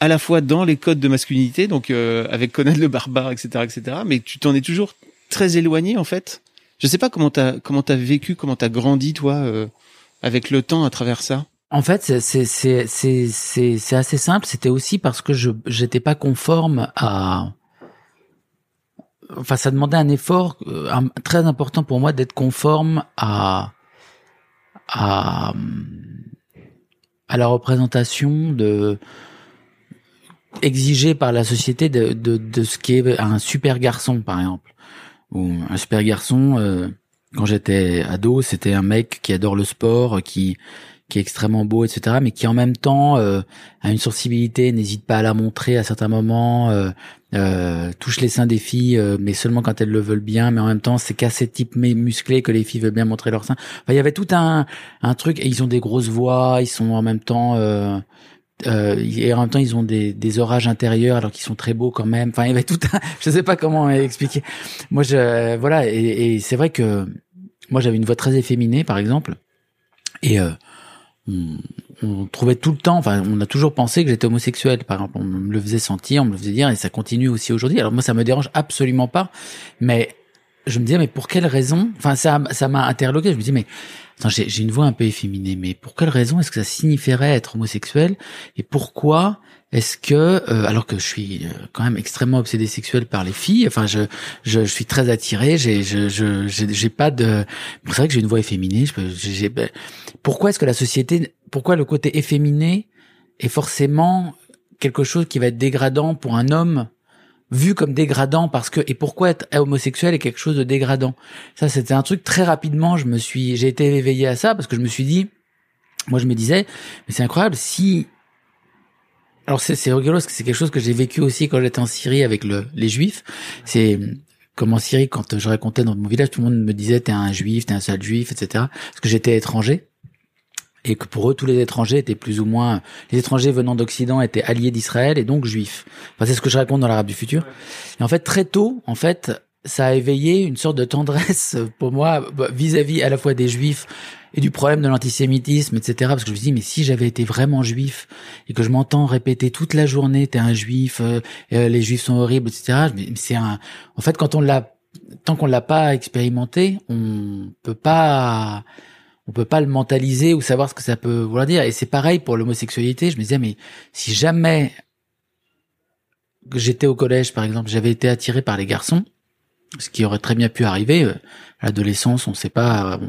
à la fois dans les codes de masculinité, donc euh, avec connaître le barbare, etc., etc., mais tu t'en es toujours très éloigné en fait. Je sais pas comment t'as comment t'as vécu, comment t'as grandi toi euh, avec le temps à travers ça. En fait, c'est assez simple. C'était aussi parce que je j'étais pas conforme à. Enfin, ça demandait un effort euh, très important pour moi d'être conforme à à à la représentation de exigée par la société de, de, de ce qui est un super garçon, par exemple. Ou un super garçon, euh, quand j'étais ado, c'était un mec qui adore le sport, qui qui est extrêmement beau, etc., mais qui en même temps euh, a une sensibilité, n'hésite pas à la montrer à certains moments, euh, euh, touche les seins des filles, euh, mais seulement quand elles le veulent bien, mais en même temps c'est qu'à ces types musclés que les filles veulent bien montrer leurs seins. Enfin, il y avait tout un, un truc, et ils ont des grosses voix, ils sont en même temps... Euh, euh, et en même temps ils ont des, des orages intérieurs alors qu'ils sont très beaux quand même enfin il y avait tout un je sais pas comment expliquer moi je voilà et, et c'est vrai que moi j'avais une voix très efféminée par exemple et on, trouvait tout le temps, enfin, on a toujours pensé que j'étais homosexuel, par exemple. On me le faisait sentir, on me le faisait dire, et ça continue aussi aujourd'hui. Alors moi, ça me dérange absolument pas, mais je me disais, mais pour quelle raison? Enfin, ça, ça m'a interloqué. Je me dis, mais j'ai une voix un peu efféminée, mais pour quelle raison est-ce que ça signifierait être homosexuel Et pourquoi est-ce que, euh, alors que je suis euh, quand même extrêmement obsédé sexuel par les filles, enfin, je, je, je suis très attiré, j'ai, je, je, j'ai pas de, c'est vrai que j'ai une voix efféminée. Je, ben, pourquoi est-ce que la société, pourquoi le côté efféminé est forcément quelque chose qui va être dégradant pour un homme vu comme dégradant parce que et pourquoi être homosexuel est quelque chose de dégradant ça c'était un truc très rapidement je me suis j'ai été éveillé à ça parce que je me suis dit moi je me disais mais c'est incroyable si alors c'est rigolo parce que c'est quelque chose que j'ai vécu aussi quand j'étais en Syrie avec le, les Juifs. C'est comme en Syrie quand je racontais dans mon village, tout le monde me disait t'es un Juif, t'es un sale Juif, etc. Parce que j'étais étranger et que pour eux tous les étrangers étaient plus ou moins les étrangers venant d'Occident étaient alliés d'Israël et donc juifs. Enfin, c'est ce que je raconte dans l'Arabe du futur. Et en fait très tôt, en fait, ça a éveillé une sorte de tendresse pour moi vis-à-vis -à, la fois des juifs et du problème de l'antisémitisme, etc. Parce que je me dis, mais si j'avais été vraiment juif et que je m'entends répéter toute la journée, t'es un juif, euh, euh, les juifs sont horribles, etc. C'est un, en fait, quand on l'a, tant qu'on l'a pas expérimenté, on peut pas, on peut pas le mentaliser ou savoir ce que ça peut vouloir dire. Et c'est pareil pour l'homosexualité. Je me disais, mais si jamais j'étais au collège, par exemple, j'avais été attiré par les garçons, ce qui aurait très bien pu arriver. Euh, l'adolescence, on sait pas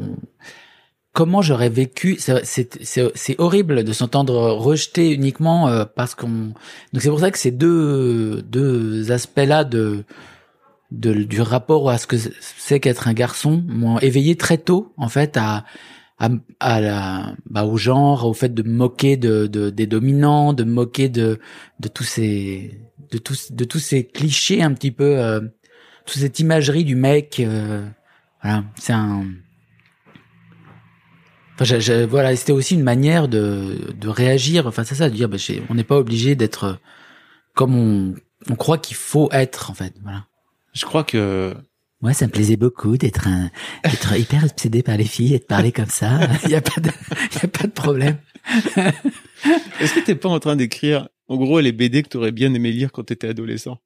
comment j'aurais vécu c'est horrible de s'entendre rejeter uniquement euh, parce qu'on donc c'est pour ça que ces deux deux aspects là de, de du rapport à ce que c'est qu'être un garçon m'ont éveillé très tôt en fait à à, à la bah, au genre au fait de moquer de, de des dominants de moquer de de tous ces de tous de tous ces clichés un petit peu euh, toute cette imagerie du mec euh, voilà c'est un Enfin, voilà, c'était aussi une manière de, de réagir face à ça, de dire, bah, on n'est pas obligé d'être comme on, on croit qu'il faut être, en fait. Voilà. Je crois que moi, ça me plaisait beaucoup d'être un, d'être hyper obsédé par les filles et de parler comme ça. Il y a pas de, il y a pas de problème. Est-ce que t'es pas en train d'écrire, en gros, les BD que t'aurais bien aimé lire quand t'étais adolescent?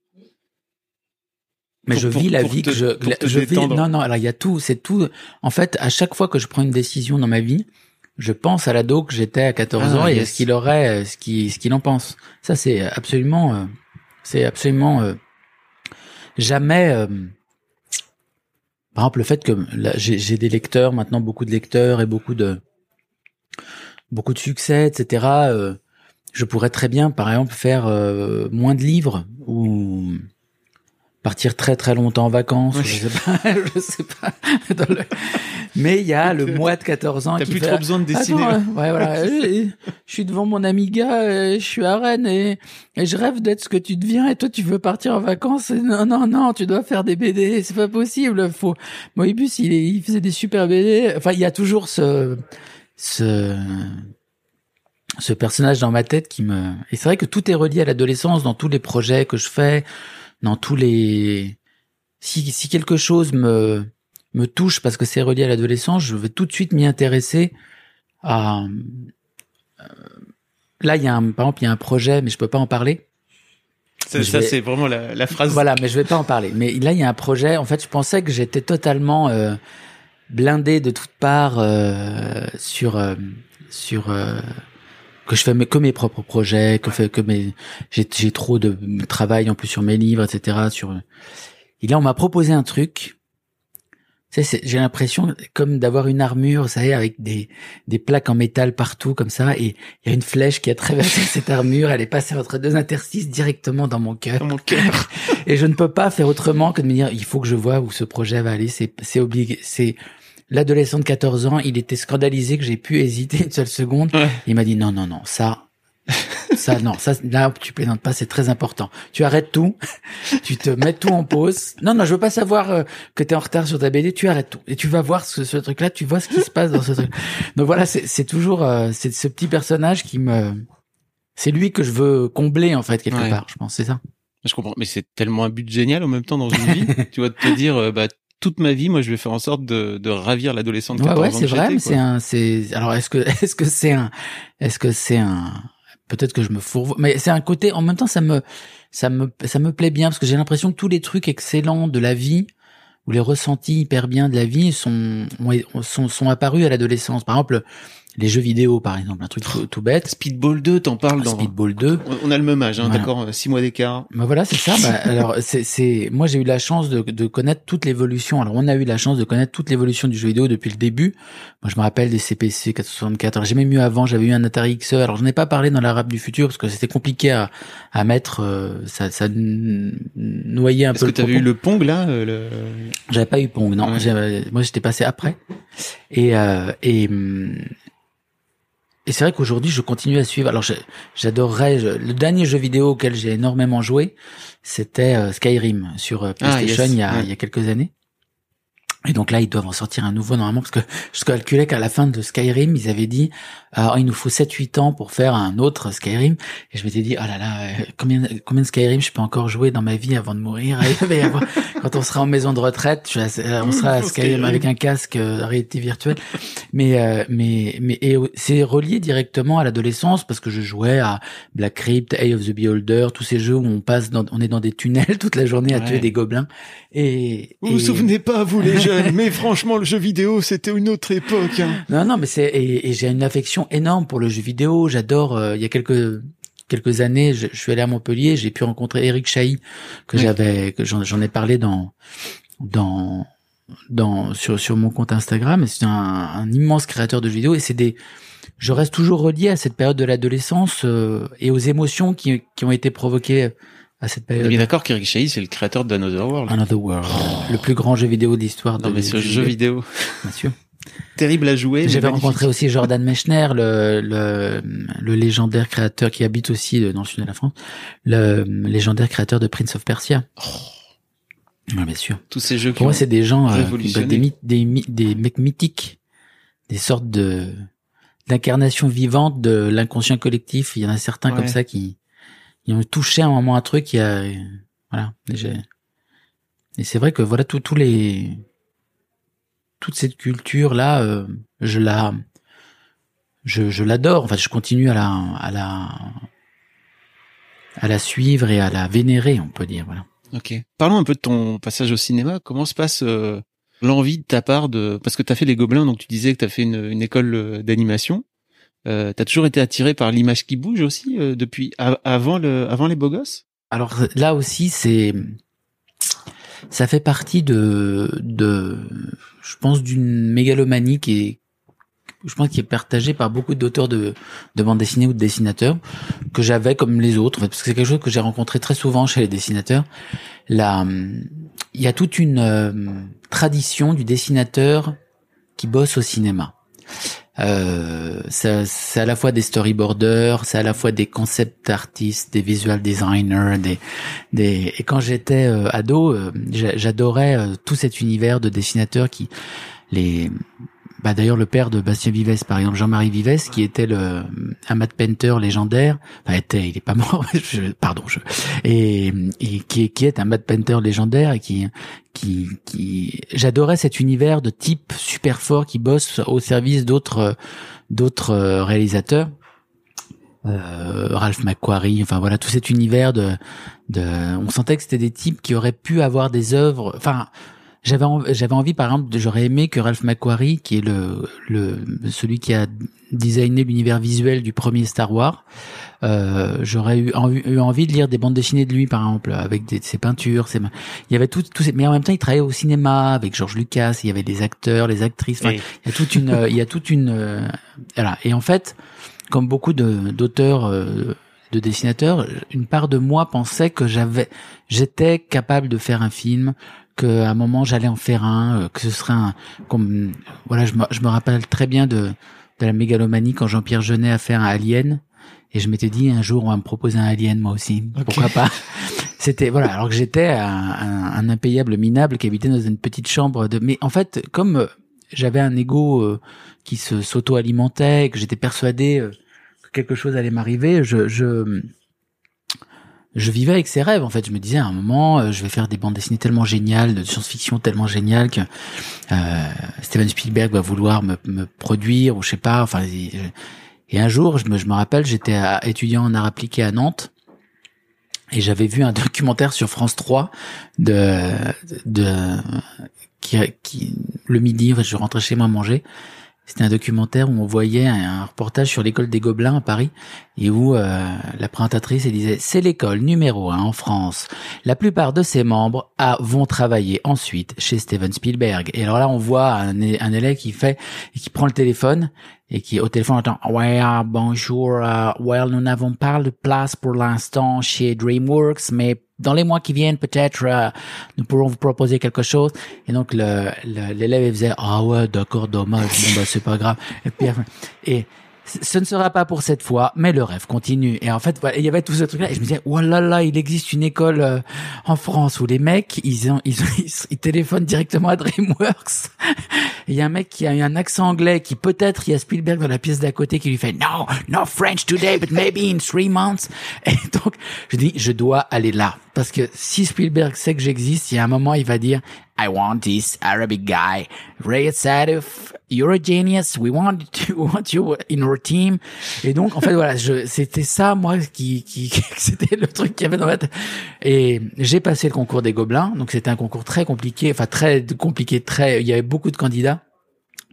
Mais je vis la vie que je, je vis, non, non, alors il y a tout, c'est tout. En fait, à chaque fois que je prends une décision dans ma vie, je pense à l'ado que j'étais à 14 ah, ans et à ce qu'il aurait, ce qu'il, ce qu'il en pense. Ça, c'est absolument, euh, c'est absolument euh, jamais. Euh, par exemple, le fait que j'ai des lecteurs maintenant, beaucoup de lecteurs et beaucoup de beaucoup de succès, etc. je pourrais très bien, par exemple, faire moins de livres ou partir très très longtemps en vacances, je sais pas, je sais pas. Mais il y a le mois de 14 ans T'as plus trop besoin de dessiner. ouais, voilà. je, suis devant mon amiga, euh, je suis à Rennes et, je rêve d'être ce que tu deviens et toi tu veux partir en vacances. non, non, non, tu dois faire des BD, c'est pas possible. Faut. Moïbus, il, il faisait des super BD. Enfin, il y a toujours ce, ce, ce personnage dans ma tête qui me. Et c'est vrai que tout est relié à l'adolescence dans tous les projets que je fais dans tous les si si quelque chose me me touche parce que c'est relié à l'adolescence, je vais tout de suite m'y intéresser à là, il y a un, par exemple, il y a un projet, mais je peux pas en parler. Ça, Je ça, vais- c'est vraiment la, la phrase. Voilà, mais je vais pas en parler. Mais là, il y a un projet. En fait, je pensais que j'étais totalement euh, blindé de toutes parts euh, sur euh, sur euh, que je fais mes, que mes propres projets, que fait que mes j'ai j'ai trop de travail en plus sur mes livres, etc. Sur et là, on m'a proposé un truc. Tu sais, c'est- j'ai l'impression comme d'avoir une armure, vous savez, avec des des plaques en métal partout comme ça, et il y a une flèche qui a traversé cette armure. Elle est passée entre deux interstices directement dans mon cœur. Dans mon cœur. Et je ne peux pas faire autrement que de me dire, il faut que je vois où ce projet va aller. C'est, c'est obligé. C'est l'adolescent de 14 ans. Il était scandalisé que j'ai pu hésiter une seule seconde. Ouais. Il m'a dit, non, non, non, ça, ça, non, ça, là, tu plaisantes pas, c'est très important. Tu arrêtes tout. tu te mets tout en pause. Non, non, je veux pas savoir euh, que tu es en retard sur ta BD. Tu arrêtes tout. Et tu vas voir ce, ce truc-là. Tu vois ce qui se passe dans ce truc. Donc voilà, c'est, c'est toujours, euh, c'est ce petit personnage qui me, c'est lui que je veux combler, en fait, quelque Ouais. part. Je pense, c'est ça. Je comprends. Mais c'est tellement un but génial en même temps dans une vie. tu vois, de te dire, euh, bah, toute ma vie, moi, je vais faire en sorte de, de ravir l'adolescent de Ouais, 14 ouais, ans c'est vrai, c'est un, c'est, alors est-ce que, est-ce que c'est un, est-ce que c'est un, peut-être que je me fourvoie, mais c'est un côté, en même temps, ça me, ça me, ça me plaît bien parce que j'ai l'impression que tous les trucs excellents de la vie, ou les ressentis hyper bien de la vie sont, ont- sont, sont apparus à l'adolescence. Par exemple, les jeux vidéo, par exemple, un truc tout, tout bête. Speedball 2, t'en parles dans... Speedball 2. On- a le même âge, hein, Voilà. d'accord, euh, six mois d'écart. Bah voilà, c'est ça. Bah, alors, c'est, c'est, moi, j'ai eu la chance de, de connaître toute l'évolution. Alors, on a eu la chance de connaître toute l'évolution du jeu vidéo depuis le début. Moi, je me rappelle des CPC 464. Alors, j'ai même mieux avant. J'avais eu un Atari XE. Alors, j'en ai pas parlé dans la rap du futur parce que c'était compliqué à, à mettre. euh, ça, ça noyait un Est-ce peu que t'avais eu le Pong, là euh, le... J'avais pas eu Pong, non. Ouais. Moi, j'étais passé après. Et euh, et hum, et c'est vrai qu'aujourd'hui, je continue à suivre. Alors, j'adorerais. Le dernier jeu vidéo auquel j'ai énormément joué, c'était euh, Skyrim sur euh, Ah, PlayStation yes. il y a Ouais. il y a quelques années. Et donc là, ils doivent en sortir un nouveau normalement parce que je calculais qu'à la fin de Skyrim, ils avaient dit ah, il nous faut 7-8 ans pour faire un autre Skyrim. Et je m'étais dit oh là là, euh, combien combien de Skyrim je peux encore jouer dans ma vie avant de mourir? Quand on sera en maison de retraite, je à- on sera à Skyrim avec un casque euh, réalité virtuelle. Mais euh, mais mais c'est relié directement à l'adolescence parce que je jouais à Black Crypt, Eye of the Beholder, tous ces jeux où on passe dans, on est dans des tunnels toute la journée à Ouais. tuer des gobelins. Et Vous vous et- souvenez pas, vous les jeunes, mais franchement, le jeu vidéo, c'était une autre époque. Hein. Non, non, mais c'est et, et j'ai une affection énorme pour le jeu vidéo. J'adore. euh, il y a quelques quelques années, je, je suis allé à Montpellier, j'ai pu rencontrer Eric Chahi que Oui. j'avais que j'en ai parlé dans dans dans sur sur mon compte Instagram. C'est un, un immense créateur de jeux vidéo et c'est des je reste toujours relié à cette période de l'adolescence euh, et aux émotions qui qui ont été provoquées à cette On est période. bien d'accord qu'Eric Chahi, c'est le créateur d'Another World. Another World, le plus grand jeu vidéo de l'histoire de non, mais ce jeu vidéo, bien sûr. terrible à jouer. J'avais rencontré aussi Jordan Mechner, le, le, le légendaire créateur qui habite aussi dans le sud de la France, le légendaire créateur de Prince of Persia. Ouais, bien sûr. tous ces jeux qui Pour moi, c'est des gens, euh, des, mythes- des, des mecs mythiques, des sortes de d'incarnations vivantes de l'inconscient collectif. Il y en a certains comme ça qui, qui ont touché à un moment un truc. a, voilà. Et, c'est vrai que voilà tous les toute cette culture là, euh, je la je, je l'adore. Enfin, je continue à la à la à la suivre et à la vénérer, on peut dire. Voilà. Ok. Parlons un peu de ton passage au cinéma. Comment se passe euh, l'envie de ta part de parce que t'as fait les Gobelins, donc tu disais que t'as fait une, une école euh, d'animation. Euh, t'as toujours été attiré par l'image qui bouge aussi euh, depuis avant le avant les beaux gosses? Alors là aussi, c'est ça fait partie de de je pense d'une mégalomanie qui est je pense qui est partagée par beaucoup d'auteurs de de bandes dessinées ou de dessinateurs que j'avais comme les autres en fait, parce que c'est quelque chose que j'ai rencontré très souvent chez les dessinateurs. Là, il y a toute une euh, tradition du dessinateur qui bosse au cinéma. Euh, c'est à la fois des storyboarders, c'est à la fois des concept artistes, des visual designers, des, des et quand j'étais euh, ado, euh, j'a- j'adorais euh, tout cet univers de dessinateurs qui les bah d'ailleurs le père de Bastien Vives par exemple Jean-Marie Vives qui était le un matte painter légendaire enfin était il est pas mort je- pardon je et, et qui est qui est un matte painter légendaire et qui qui qui j'adorais cet univers de type super fort qui bosse au service d'autres d'autres réalisateurs. Euh, Ralph McQuarrie, enfin voilà tout cet univers de, de, on sentait que c'était des types qui auraient pu avoir des œuvres, enfin j'avais j'avais envie par exemple j'aurais aimé que Ralph McQuarrie qui est le le celui qui a designé l'univers visuel du premier Star Wars euh, j'aurais eu, eu, envie de lire des bandes dessinées de lui par exemple avec des, ses peintures ses il y avait tout tout mais en même temps il travaillait au cinéma avec George Lucas il y avait des acteurs les actrices il y a toute une il y a toute une euh, voilà. Et en fait comme beaucoup de d'auteurs euh, de dessinateurs, une part de moi pensait que j'avais, j'étais capable de faire un film, qu'à un moment j'allais en faire un, euh, que ce serait un, comme, voilà, je me, je me rappelle très bien de, de la mégalomanie quand Jean-Pierre Jeunet a fait un Alien, et je m'étais dit un jour on va me proposer un Alien moi aussi, pourquoi pas? C'était voilà, alors que j'étais un, un, impayable minable qui habitait dans une petite chambre de, mais en fait comme j'avais un ego euh, qui se s'auto-alimentait, que j'étais persuadé quelque chose allait m'arriver, je, je, je vivais avec ces rêves. En fait, je me disais à un moment, euh, je vais faire des bandes dessinées tellement géniales, de science-fiction tellement géniales que euh, Steven Spielberg va vouloir me, me, produire ou je sais pas. Enfin, et un jour, je me, je me rappelle, j'étais étudiant en art appliqué à Nantes. Et j'avais vu un documentaire sur France 3 de, de, qui, qui, le midi, je rentrais chez moi manger, c'était un documentaire où on voyait un, reportage sur l'école des Gobelins à Paris et où euh, la présentatrice disait c'est l'école numéro un en France. La plupart de ses membres a, vont travailler ensuite chez Steven Spielberg. Et alors là on voit un, élève qui fait qui prend le téléphone et qui au téléphone entend ouais bonjour euh, well nous n'avons pas de place pour l'instant chez DreamWorks mais dans les mois qui viennent, peut-être, euh, nous pourrons vous proposer quelque chose. Et donc, l'élève, le, il faisait, ah ouais, d'accord, dommage, bon, bah, c'est pas grave. Et puis, et ce ne sera pas pour cette fois, mais le rêve continue. Et en fait, voilà, il y avait tout ce truc-là. Et je me disais, oh là là, il existe une école euh, en France où les mecs, ils, ont, ils, ils, téléphonent directement à DreamWorks. Il y a un mec qui a un accent anglais qui peut-être, il y a Spielberg dans la pièce d'à côté qui lui fait, no, no French today, but maybe in three months. Et donc, je dis, je dois aller là. Parce que si Spielberg sait que j'existe, il y a un moment, il va dire, I want this Arabic guy. Ray Sadif, you're a genius. We want to want you in our team. Et donc, en fait, voilà, c'était ça, moi, qui, qui, c'était le truc qu'il y avait dans ma tête. Et j'ai passé le concours des Gobelins. Donc, c'était un concours très compliqué, enfin, très compliqué, très, il y avait beaucoup de candidats.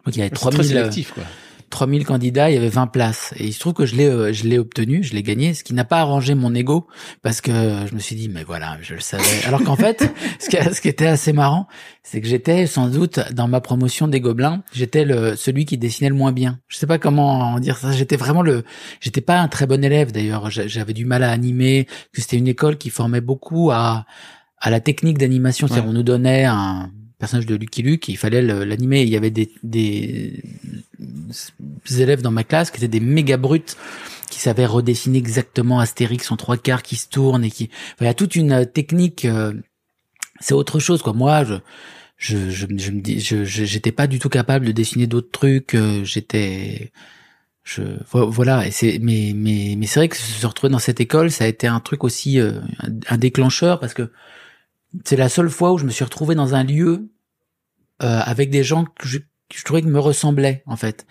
Donc, il y avait 3000, sélectif, quoi. 3000 candidats, il y avait 20 places. Et il se trouve que je l'ai, euh, je l'ai obtenu, je l'ai gagné, ce qui n'a pas arrangé mon ego parce que je me suis dit, mais voilà, je le savais. Alors qu'en fait, ce qui, ce qui était assez marrant, c'est que j'étais sans doute dans ma promotion des Gobelins, j'étais le celui qui dessinait le moins bien. Je sais pas comment dire ça. J'étais vraiment le, j'étais pas un très bon élève d'ailleurs. J'avais du mal à animer. Que c'était une école qui formait beaucoup à à la technique d'animation. C'est-à-dire, on nous donnait un personnage de Lucky Luke, il fallait l'animer. Il y avait des, des, élèves dans ma classe qui étaient des méga brutes, qui savaient redessiner exactement Astérix en trois quarts, qui se tourne et qui, il y a toute une technique. Euh, c'est autre chose quoi. Moi, je, je, je, je me dis, je, j'étais pas du tout capable de dessiner d'autres trucs. Euh, j'étais, je, voilà. Et c'est, mais, mais, mais c'est vrai que se retrouver dans cette école, ça a été un truc aussi, euh, un déclencheur parce que c'est la seule fois où je me suis retrouvé dans un lieu euh, avec des gens que je, je trouvais qu'ils me ressemblaient en fait.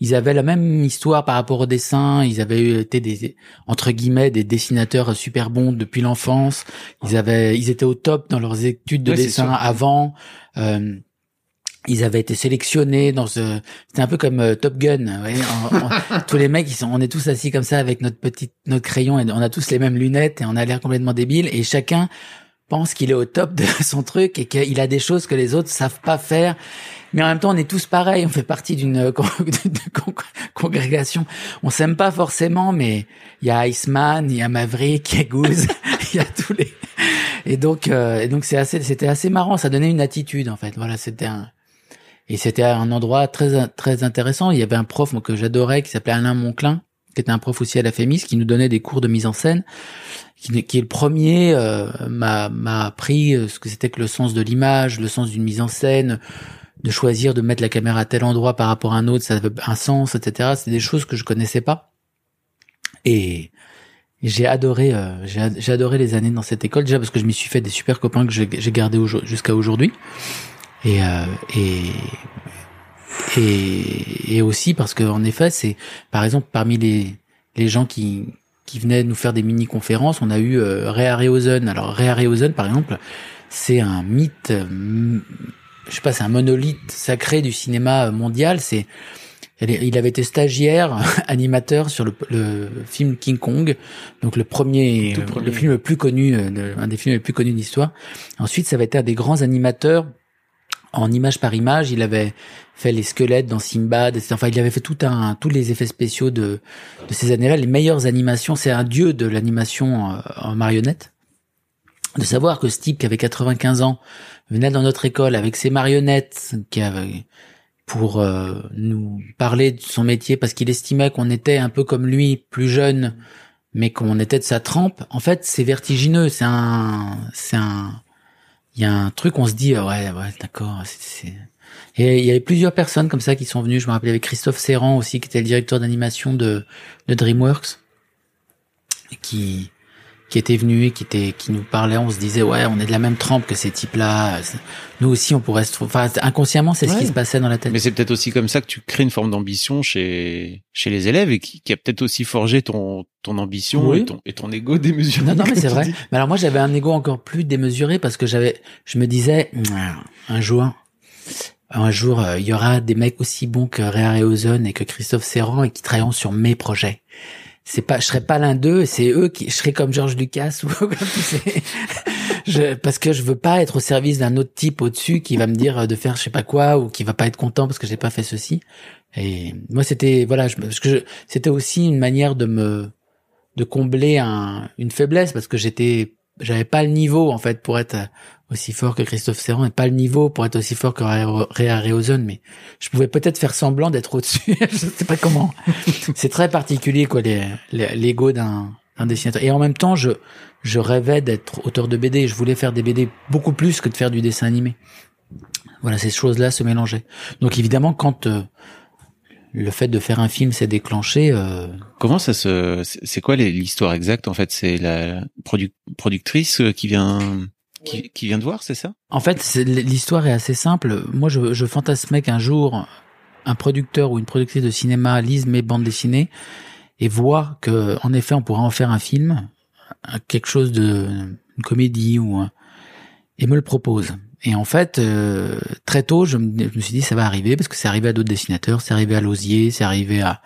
Ils avaient la même histoire par rapport au dessin. Ils avaient été des entre guillemets des dessinateurs super bons depuis l'enfance. Ils avaient, ils étaient au top dans leurs études de dessin avant. Euh, ils avaient été sélectionnés dans ce c'était un peu comme euh, Top Gun ouais, tous les mecs ils sont on est tous assis comme ça avec notre petite notre crayon et on a tous les mêmes lunettes et on a l'air complètement débile et chacun pense qu'il est au top de son truc et qu'il a des choses que les autres savent pas faire. Mais en même temps, on est tous pareils. On fait partie d'une congrégation. On s'aime pas forcément, mais il y a Iceman, il y a Maverick, il y a Goose, il y a tous les. Et donc, euh, et donc c'est assez, c'était assez marrant. Ça donnait une attitude en fait. Voilà, c'était un. Et c'était un endroit très très intéressant. Il y avait un prof que j'adorais qui s'appelait Alain Monclin, qui était un prof aussi à la FEMIS, qui nous donnait des cours de mise en scène qui, est le premier, euh, m'a appris euh, ce que c'était que le sens de l'image, le sens d'une mise en scène, de choisir de mettre la caméra à tel endroit par rapport à un autre, ça avait un sens, etc. C'est des choses que je connaissais pas. Et, j'ai adoré, euh, j'ai adoré les années dans cette école déjà parce que je m'y suis fait des super copains que j'ai gardés jusqu'à aujourd'hui. Et, euh, et et, et aussi parce que en effet, c'est par exemple parmi les les gens qui qui venaient nous faire des mini conférences. On a eu euh, Ray Harryhausen. Alors Ray Harryhausen, par exemple, c'est un mythe. je sais pas, c'est un monolithe sacré du cinéma mondial. C'est il avait été stagiaire, animateur sur le, le film King Kong, donc le premier, premier. le film le plus connu, euh, un des films les plus connus de l'histoire. Ensuite, ça va être un des grands animateurs en image par image. Il avait fait les squelettes dans Simbad. Enfin, il avait fait tout un, tous les effets spéciaux de, de ces années-là, les meilleures animations. C'est un dieu de l'animation euh, en marionnette. De savoir que ce type qui avait 95 ans venait dans notre école avec ses marionnettes, qui avait, pour euh, nous parler de son métier parce qu'il estimait qu'on était un peu comme lui, plus jeune, mais qu'on était de sa trempe. En fait, c'est vertigineux. C'est un, c'est un, il y a un truc, on se dit, ah ouais, ouais, d'accord. c'est- Et il y avait plusieurs personnes comme ça qui sont venues. Je me rappelle avec Christophe Serrand aussi, qui était le directeur d'animation de, de DreamWorks, qui, qui était venu et qui était, qui nous parlait. On se disait, ouais, on est de la même trempe que ces types-là. Nous aussi, on pourrait se trouver. Enfin, inconsciemment, c'est ce qui se passait dans la tête. Mais c'est peut-être aussi comme ça que tu crées une forme d'ambition chez chez les élèves et qui, qui a peut-être aussi forgé ton ton ambition Oui. et ton et ton ego démesuré. Non, non, mais c'est vrai. dis. Mais alors moi, j'avais un ego encore plus démesuré parce que j'avais, je me disais, un jour, un jour, euh, il y aura des mecs aussi bons que Ray Harryhausen et que Christophe Serrand et qui travailleront sur mes projets. C'est pas, je serais pas l'un d'eux, c'est eux qui, je serais comme George Lucas ou comme tous ces- je, parce que je veux pas être au service d'un autre type au-dessus qui va me dire de faire je sais pas quoi ou qui va pas être content parce que j'ai pas fait ceci. Et moi, c'était, voilà, je, parce que c'était aussi une manière de me, de combler un, une faiblesse parce que j'étais, j'avais pas le niveau en fait pour être aussi fort que Christophe Serrand et pas le niveau pour être aussi fort que Ray Harryhausen, mais je pouvais peut-être faire semblant d'être au-dessus. je sais pas comment. C'est très particulier quoi les- l'ego d'un d'un dessinateur. Et en même temps, je je rêvais d'être auteur de BD. Je voulais faire des BD beaucoup plus que de faire du dessin animé. Voilà, ces choses-là se mélangeaient. Donc évidemment, quand euh, le fait de faire un film s'est déclenché, euh, Comment ça se c'est quoi l'histoire exacte en fait? C'est la produ- productrice euh, qui vient qui, qui vient de voir, c'est ça? En fait, c'est- l'histoire est assez simple. Moi, je, je fantasmais qu'un jour, un producteur ou une productrice de cinéma lise mes bandes dessinées et voit que, en effet, on pourrait en faire un film, un- quelque chose de une comédie ou un- et me le propose. Et en fait, euh, très tôt, je me, je me suis dit ça va arriver parce que c'est arrivé à d'autres dessinateurs, c'est arrivé à Lausier, c'est arrivé à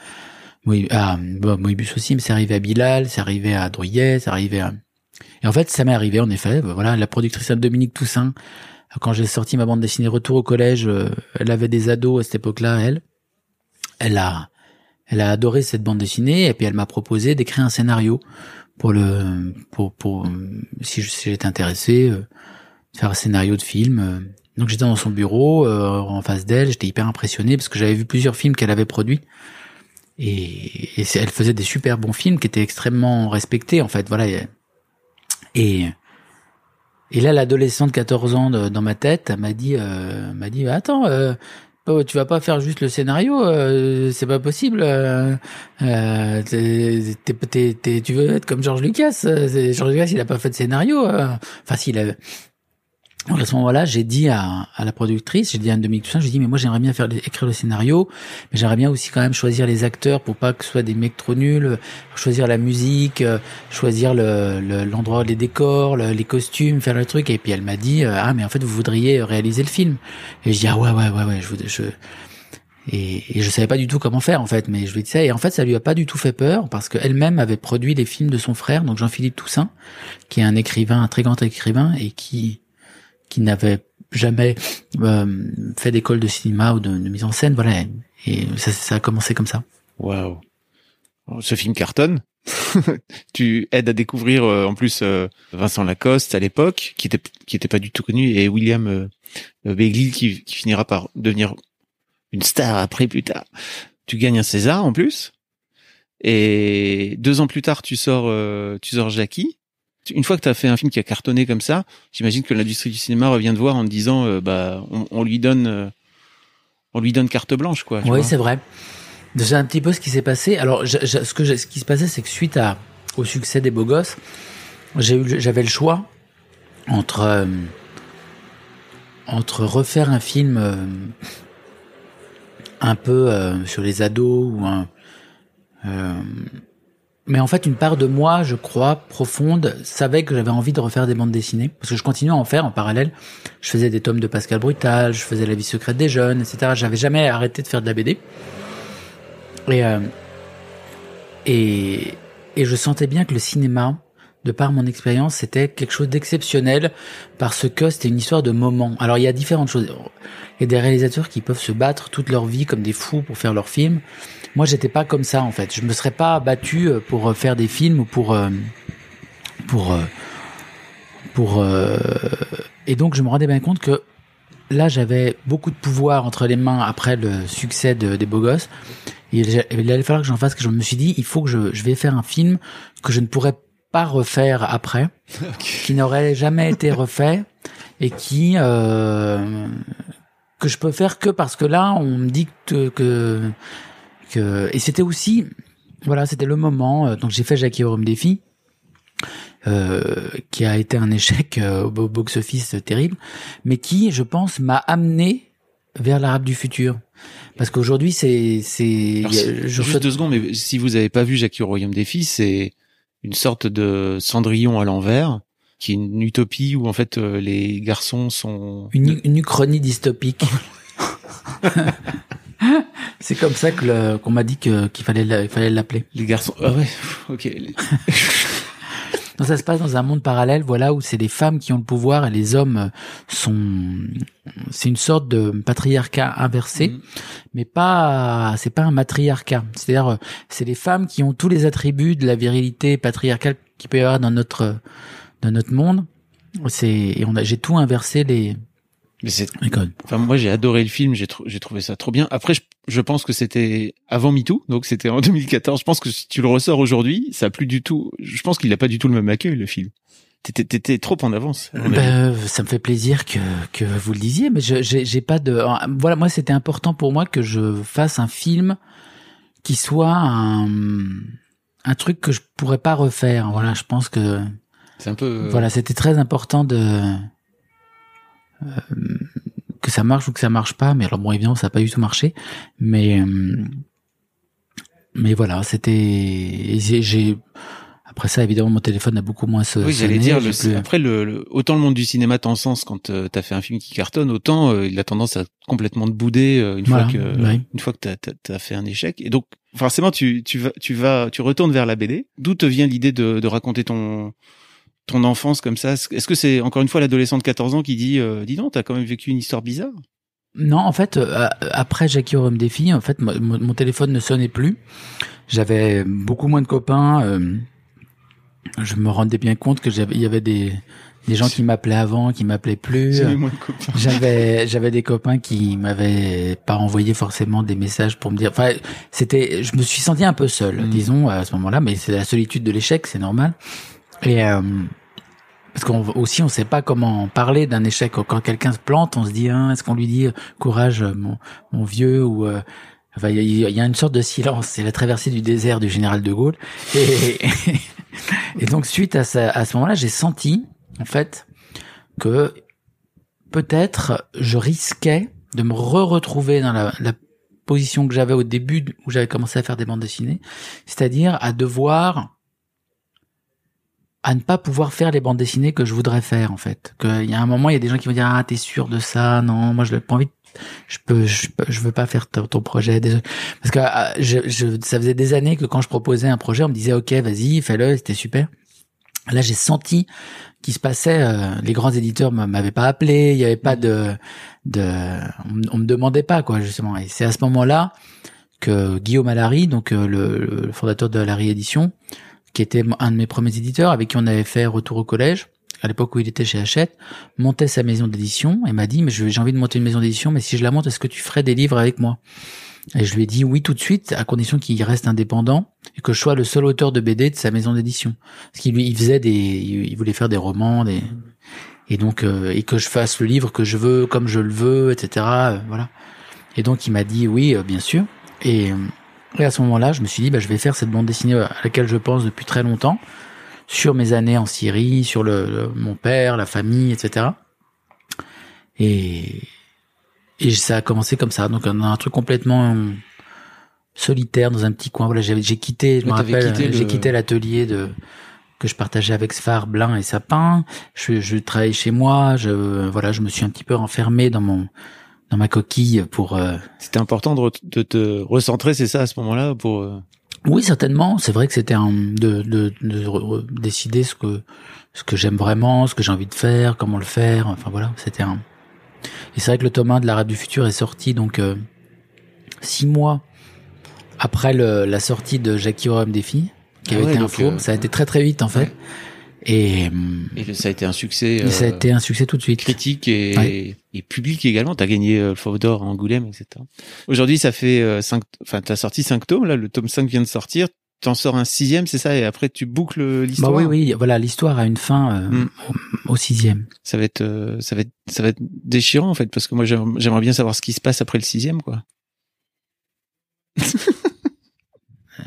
à Moebius aussi, mais c'est arrivé à Bilal, c'est arrivé à Drouillet, c'est arrivé à et en fait, ça m'est arrivé, en effet. Voilà, la productrice Dominique Toussaint, quand j'ai sorti ma bande dessinée Retour au collège, euh, elle avait des ados à cette époque-là, elle. Elle a, elle a adoré cette bande dessinée, et puis elle m'a proposé d'écrire un scénario pour le, pour, pour, euh, si j'étais intéressé, euh, faire un scénario de film. euh. Donc j'étais dans son bureau, euh, en face d'elle, j'étais hyper impressionné parce que j'avais vu plusieurs films qu'elle avait produits. Et, et elle faisait des super bons films qui étaient extrêmement respectés, en fait. Voilà. Et, et, là, l'adolescente de 14 ans dans ma tête m'a dit, euh, m'a dit, attends, euh, oh, tu vas pas faire juste le scénario, euh, c'est pas possible. Euh, euh, t'es- t'es- t'es- tu veux être comme George Lucas. euh, George Lucas, il a pas fait de scénario. euh. Enfin, s'il avait. Donc à ce moment-là, j'ai dit à, à la productrice, j'ai dit à Dominique Toussaint, j'ai dit mais moi j'aimerais bien faire écrire le scénario, mais j'aimerais bien aussi quand même choisir les acteurs pour pas que ce soit des mecs trop nuls, choisir la musique, euh, choisir le le- l'endroit, les décors, le- les costumes, faire le truc. Et puis elle m'a dit euh, ah mais en fait vous voudriez réaliser le film. Et je dis ah ouais ouais ouais ouais je je et, et je savais pas du tout comment faire en fait, mais je lui ça et en fait ça lui a pas du tout fait peur parce qu'elle-même avait produit les films de son frère, donc Jean-Philippe Toussaint, qui est un écrivain, un très grand écrivain et qui qui n'avait jamais euh, fait d'école de cinéma ou de, mise en scène, voilà. Et ça, ça a commencé comme ça. Waouh. Ce film cartonne. tu aides à découvrir euh, en plus euh, Vincent Lacoste à l'époque, qui était qui était pas du tout connu, et William euh, euh, Begley qui, qui finira par devenir une star après plus tard. Tu gagnes un César en plus, et deux ans plus tard tu sors euh, tu sors Jackie. Une fois que tu as fait un film qui a cartonné comme ça, j'imagine que l'industrie du cinéma revient te voir en te disant euh, bah on, on lui donne euh, on lui donne carte blanche quoi. Oui, c'est vrai. C'est un petit peu ce qui s'est passé. Alors, je- je- ce que je- ce qui se passait, c'est que suite à au succès des Beaux Gosses, j'avais le choix entre euh, entre refaire un film un peu sur les ados ou un mais en fait, une part de moi, je crois, profonde, savait que j'avais envie de refaire des bandes dessinées. Parce que je continuais à en faire en parallèle. Je faisais des tomes de Pascal Brutal, je faisais La vie secrète des jeunes, etc. J'avais jamais arrêté de faire de la BD. Et, euh, et, et je sentais bien que le cinéma, de par mon expérience, c'était quelque chose d'exceptionnel parce que c'était une histoire de moment. Alors il y a différentes choses. Il y a des réalisateurs qui peuvent se battre toute leur vie comme des fous pour faire leurs films. Moi, j'étais pas comme ça en fait. Je me serais pas battu euh, pour euh, faire des films ou pour euh, pour pour et donc je me rendais bien compte que là j'avais beaucoup de pouvoir entre les mains après le succès de, des beaux gosses. il allait falloir que j'en fasse que je me suis dit il faut que je, je vais faire un film que je ne pourrais pas refaire après, qui n'aurait jamais été refait et qui euh, que je peux faire que parce que là on me dit que que, et c'était aussi voilà c'était le moment euh, donc j'ai fait Jackie Rome Défi euh, qui a été un échec euh, au box office terrible mais qui je pense m'a amené vers l'arabe du futur. Parce qu'aujourd'hui c'est c'est juste deux secondes mais si vous avez pas vu Jackie au royaume des filles c'est une sorte de Cendrillon à l'envers, qui est une utopie où en fait euh, les garçons sont une, une uchronie dystopique. C'est comme ça que qu'on m'a dit que qu'il fallait fallait l'appeler. Les garçons. Ah ouais. Ok. Donc ça se passe dans un monde parallèle, voilà, où c'est les femmes qui ont le pouvoir et les hommes sont. C'est une sorte de patriarcat inversé, mm. mais pas. C'est pas un matriarcat. C'est-à-dire, c'est les femmes qui ont tous les attributs de la virilité patriarcale qui peut y avoir dans notre notre monde. C'est et on a j'ai tout inversé les mais c'est. Enfin, moi, j'ai adoré le film. J'ai j'ai trouvé ça trop bien. Après, je, je pense que c'était avant MeToo, donc c'était en 2014. Je pense que si tu le ressors aujourd'hui, ça a plus du tout. Je pense qu'il a pas du tout le même accueil le film. T'étais trop en avance. Ben, ça me fait plaisir que que vous le disiez, mais j'ai pas de. Voilà, moi, c'était important pour moi que je fasse un film qui soit un un truc que je pourrais pas refaire. Voilà, je pense que. C'est un peu. Voilà, c'était très important de euh, que ça marche ou que ça marche pas. Mais alors bon, évidemment, ça n'a pas du tout marché. Mais euh, mais voilà, c'était j'ai après ça, évidemment, mon téléphone a beaucoup moins se. Oui, j'allais dire. Après, le, autant le monde du cinéma sens quand euh, t'as fait un film qui cartonne, autant il a tendance à complètement te bouder une fois que une fois que t'as as fait un échec. Et donc, forcément, tu tu vas tu vas tu retournes vers la BD. D'où te vient l'idée de, de raconter ton ton enfance comme ça Est-ce que c'est encore une fois l'adolescent de 14 ans qui dit euh, dis donc t'as quand même vécu une histoire bizarre? Non, en fait euh, après Jackie Rome des filles, en fait mon, téléphone ne sonnait plus. J'avais beaucoup moins de copains. Euh, je me rendais bien compte que j'avais il y avait des des gens qui m'appelaient avant, qui m'appelaient plus. J'avais j'avais des copains qui m'avaient pas envoyé forcément des messages pour me dire. Enfin, c'était. Je me suis senti un peu seul, mmh. disons à ce moment-là, mais c'est la solitude de l'échec, c'est normal. Et euh, parce qu'on aussi on sait pas comment parler d'un échec. Quand quelqu'un se plante, on se dit hein, est-ce qu'on lui dit courage mon, mon vieux ou euh, Enfin, il y, a une sorte de silence. C'est la traversée du désert du général de Gaulle. Et, donc, suite à, à ce moment-là, j'ai senti, en fait, que peut-être je risquais de me re-retrouver dans la, la position que j'avais au début où j'avais commencé à faire des bandes dessinées, c'est-à-dire à devoir à ne pas pouvoir faire les bandes dessinées que je voudrais faire en fait. Qu'il y a un moment, il y a des gens qui vont dire ah t'es sûr de ça? Non, moi je n'ai pas envie. Je peux, je, je veux pas faire ton, projet. Parce que ah, je, je, ça faisait des années que quand je proposais un projet, on me disait ok vas-y fais-le, c'était super. Là j'ai senti qu'il se passait. Euh, les grands éditeurs m'avaient pas appelé, il y avait pas de, de, on, me demandait pas quoi justement. Et c'est à ce moment-là que Guillaume Allary, donc euh, le, le fondateur de Allary Édition, qui était un de mes premiers éditeurs, avec qui on avait fait Retour au collège, à l'époque où il était chez Hachette, montait sa maison d'édition et m'a dit, mais j'ai envie de monter une maison d'édition, mais si je la monte, est-ce que tu ferais des livres avec moi? Et je lui ai dit oui tout de suite, à condition qu'il reste indépendant et que je sois le seul auteur de BD de sa maison d'édition. Parce qu'il lui, il faisait des, il voulait faire des romans, des, et donc euh, et que je fasse le livre que je veux, comme je le veux, etc. Euh, voilà. Et donc il m'a dit oui, euh, bien sûr. Et et à ce moment-là, je me suis dit, bah, je vais faire cette bande dessinée à laquelle je pense depuis très longtemps, sur mes années en Syrie, sur le, mon père, la famille, etc. Et, et ça a commencé comme ça. Donc, un, un truc complètement solitaire dans un petit coin. Voilà, j'ai quitté, je me rappelle, j'ai quitté l'atelier de que je partageais avec Sfar, Blin et Sapin. Je, je travaillais chez moi. Je voilà, je me suis un petit peu renfermé dans mon dans ma coquille pour. Euh... C'était important de, de, te recentrer, c'est ça à ce moment-là pour. Euh, oui, certainement. C'est vrai que c'était de, de, de, décider ce que ce que j'aime vraiment, ce que j'ai envie de faire, comment le faire. Enfin voilà, c'était un. Et c'est vrai que le tome 1 de la du futur est sorti donc euh, six mois après le, la sortie de Jackie Rome des filles, qui ah avait été un faux. Euh, ça a été très très vite en fait. Et, et, ça a été un succès. ça a été un succès tout de suite. Critique et, et public également. T'as gagné le Fauve d'Or à Angoulême, etc. Aujourd'hui, ça fait cinq. Enfin, t'as sorti cinq tomes. Là, le tome 5 vient de sortir t'en sors un sixième, c'est ça, et après tu boucles l'histoire. Bah oui, oui, voilà, l'histoire a une fin euh, hmm. au, sixième. Ça va être, euh, ça va être, ça va être déchirant en fait, parce que moi j'aimerais bien savoir ce qui se passe après le sixième, quoi.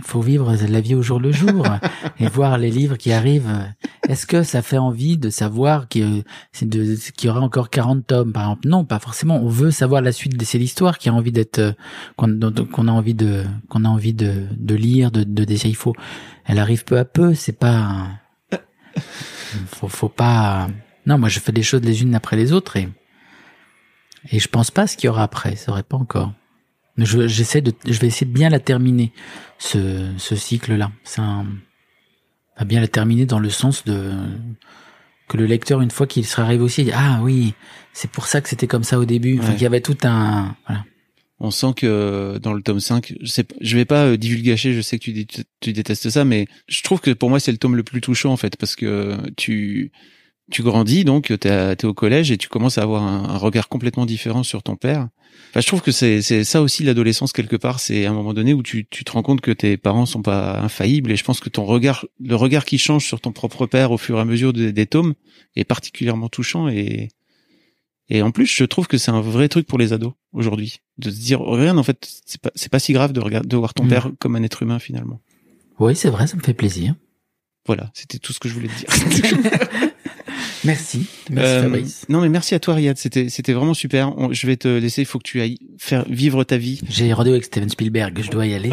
faut vivre la vie au jour le jour et voir les livres qui arrivent. Est-ce que ça fait envie de savoir qu'il y aura encore 40 tomes, par exemple? Non, pas forcément. On veut savoir la suite de cette histoire qui a envie d'être, qu'on a envie de, qu'on a envie de, de lire, de, de Il faut, elle arrive peu à peu. C'est pas, faut, faut pas. Non, moi je fais des choses les unes après les autres et et je pense pas ce qu'il y aura après. Ça aurait pas encore. Je, j'essaie de, je vais essayer de bien la terminer, ce, ce cycle-là. C'est un, à bien la terminer dans le sens de, que le lecteur, une fois qu'il sera arrivé aussi, dit, ah oui, c'est pour ça que c'était comme ça au début. Enfin, il y avait tout un, voilà. On sent que dans le tome 5, je sais je vais pas euh, divulgacher, je sais que tu, tu détestes ça, mais je trouve que pour moi c'est le tome le plus touchant en fait, parce que tu, tu grandis donc, t'es es au collège et tu commences à avoir un regard complètement différent sur ton père je trouve que c'est ça aussi l'adolescence quelque part. C'est un moment donné où tu, tu te rends compte que tes parents sont pas infaillibles et je pense que ton regard, le regard qui change sur ton propre père au fur et à mesure des, tomes est particulièrement touchant et et en plus je trouve que c'est un vrai truc pour les ados aujourd'hui de se dire regarde en fait c'est pas c'est pas si grave de regarder de voir ton mm. père comme un être humain finalement. Oui c'est vrai ça me fait plaisir. Voilà c'était tout ce que je voulais te dire. Merci. Merci euh, Fabrice. Non mais merci à toi Riyad, c'était c'était vraiment super. je vais te laisser, il faut que tu ailles faire vivre ta vie. J'ai rendez-vous avec Steven Spielberg, je dois y aller.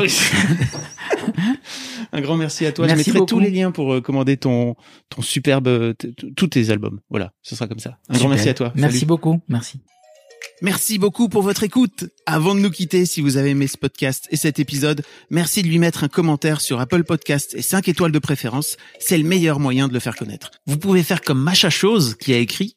Un grand merci à toi. Merci je mettrai tous les liens pour euh, commander ton ton superbe tous tes albums. Voilà, ce sera comme ça. Un grand merci à toi. Merci beaucoup. Merci. Merci beaucoup pour votre écoute. Avant de nous quitter, si vous avez aimé ce podcast et cet épisode, merci de lui mettre un commentaire sur Apple Podcast et 5 étoiles de préférence. C'est le meilleur moyen de le faire connaître. Vous pouvez faire comme Macha Chose qui a écrit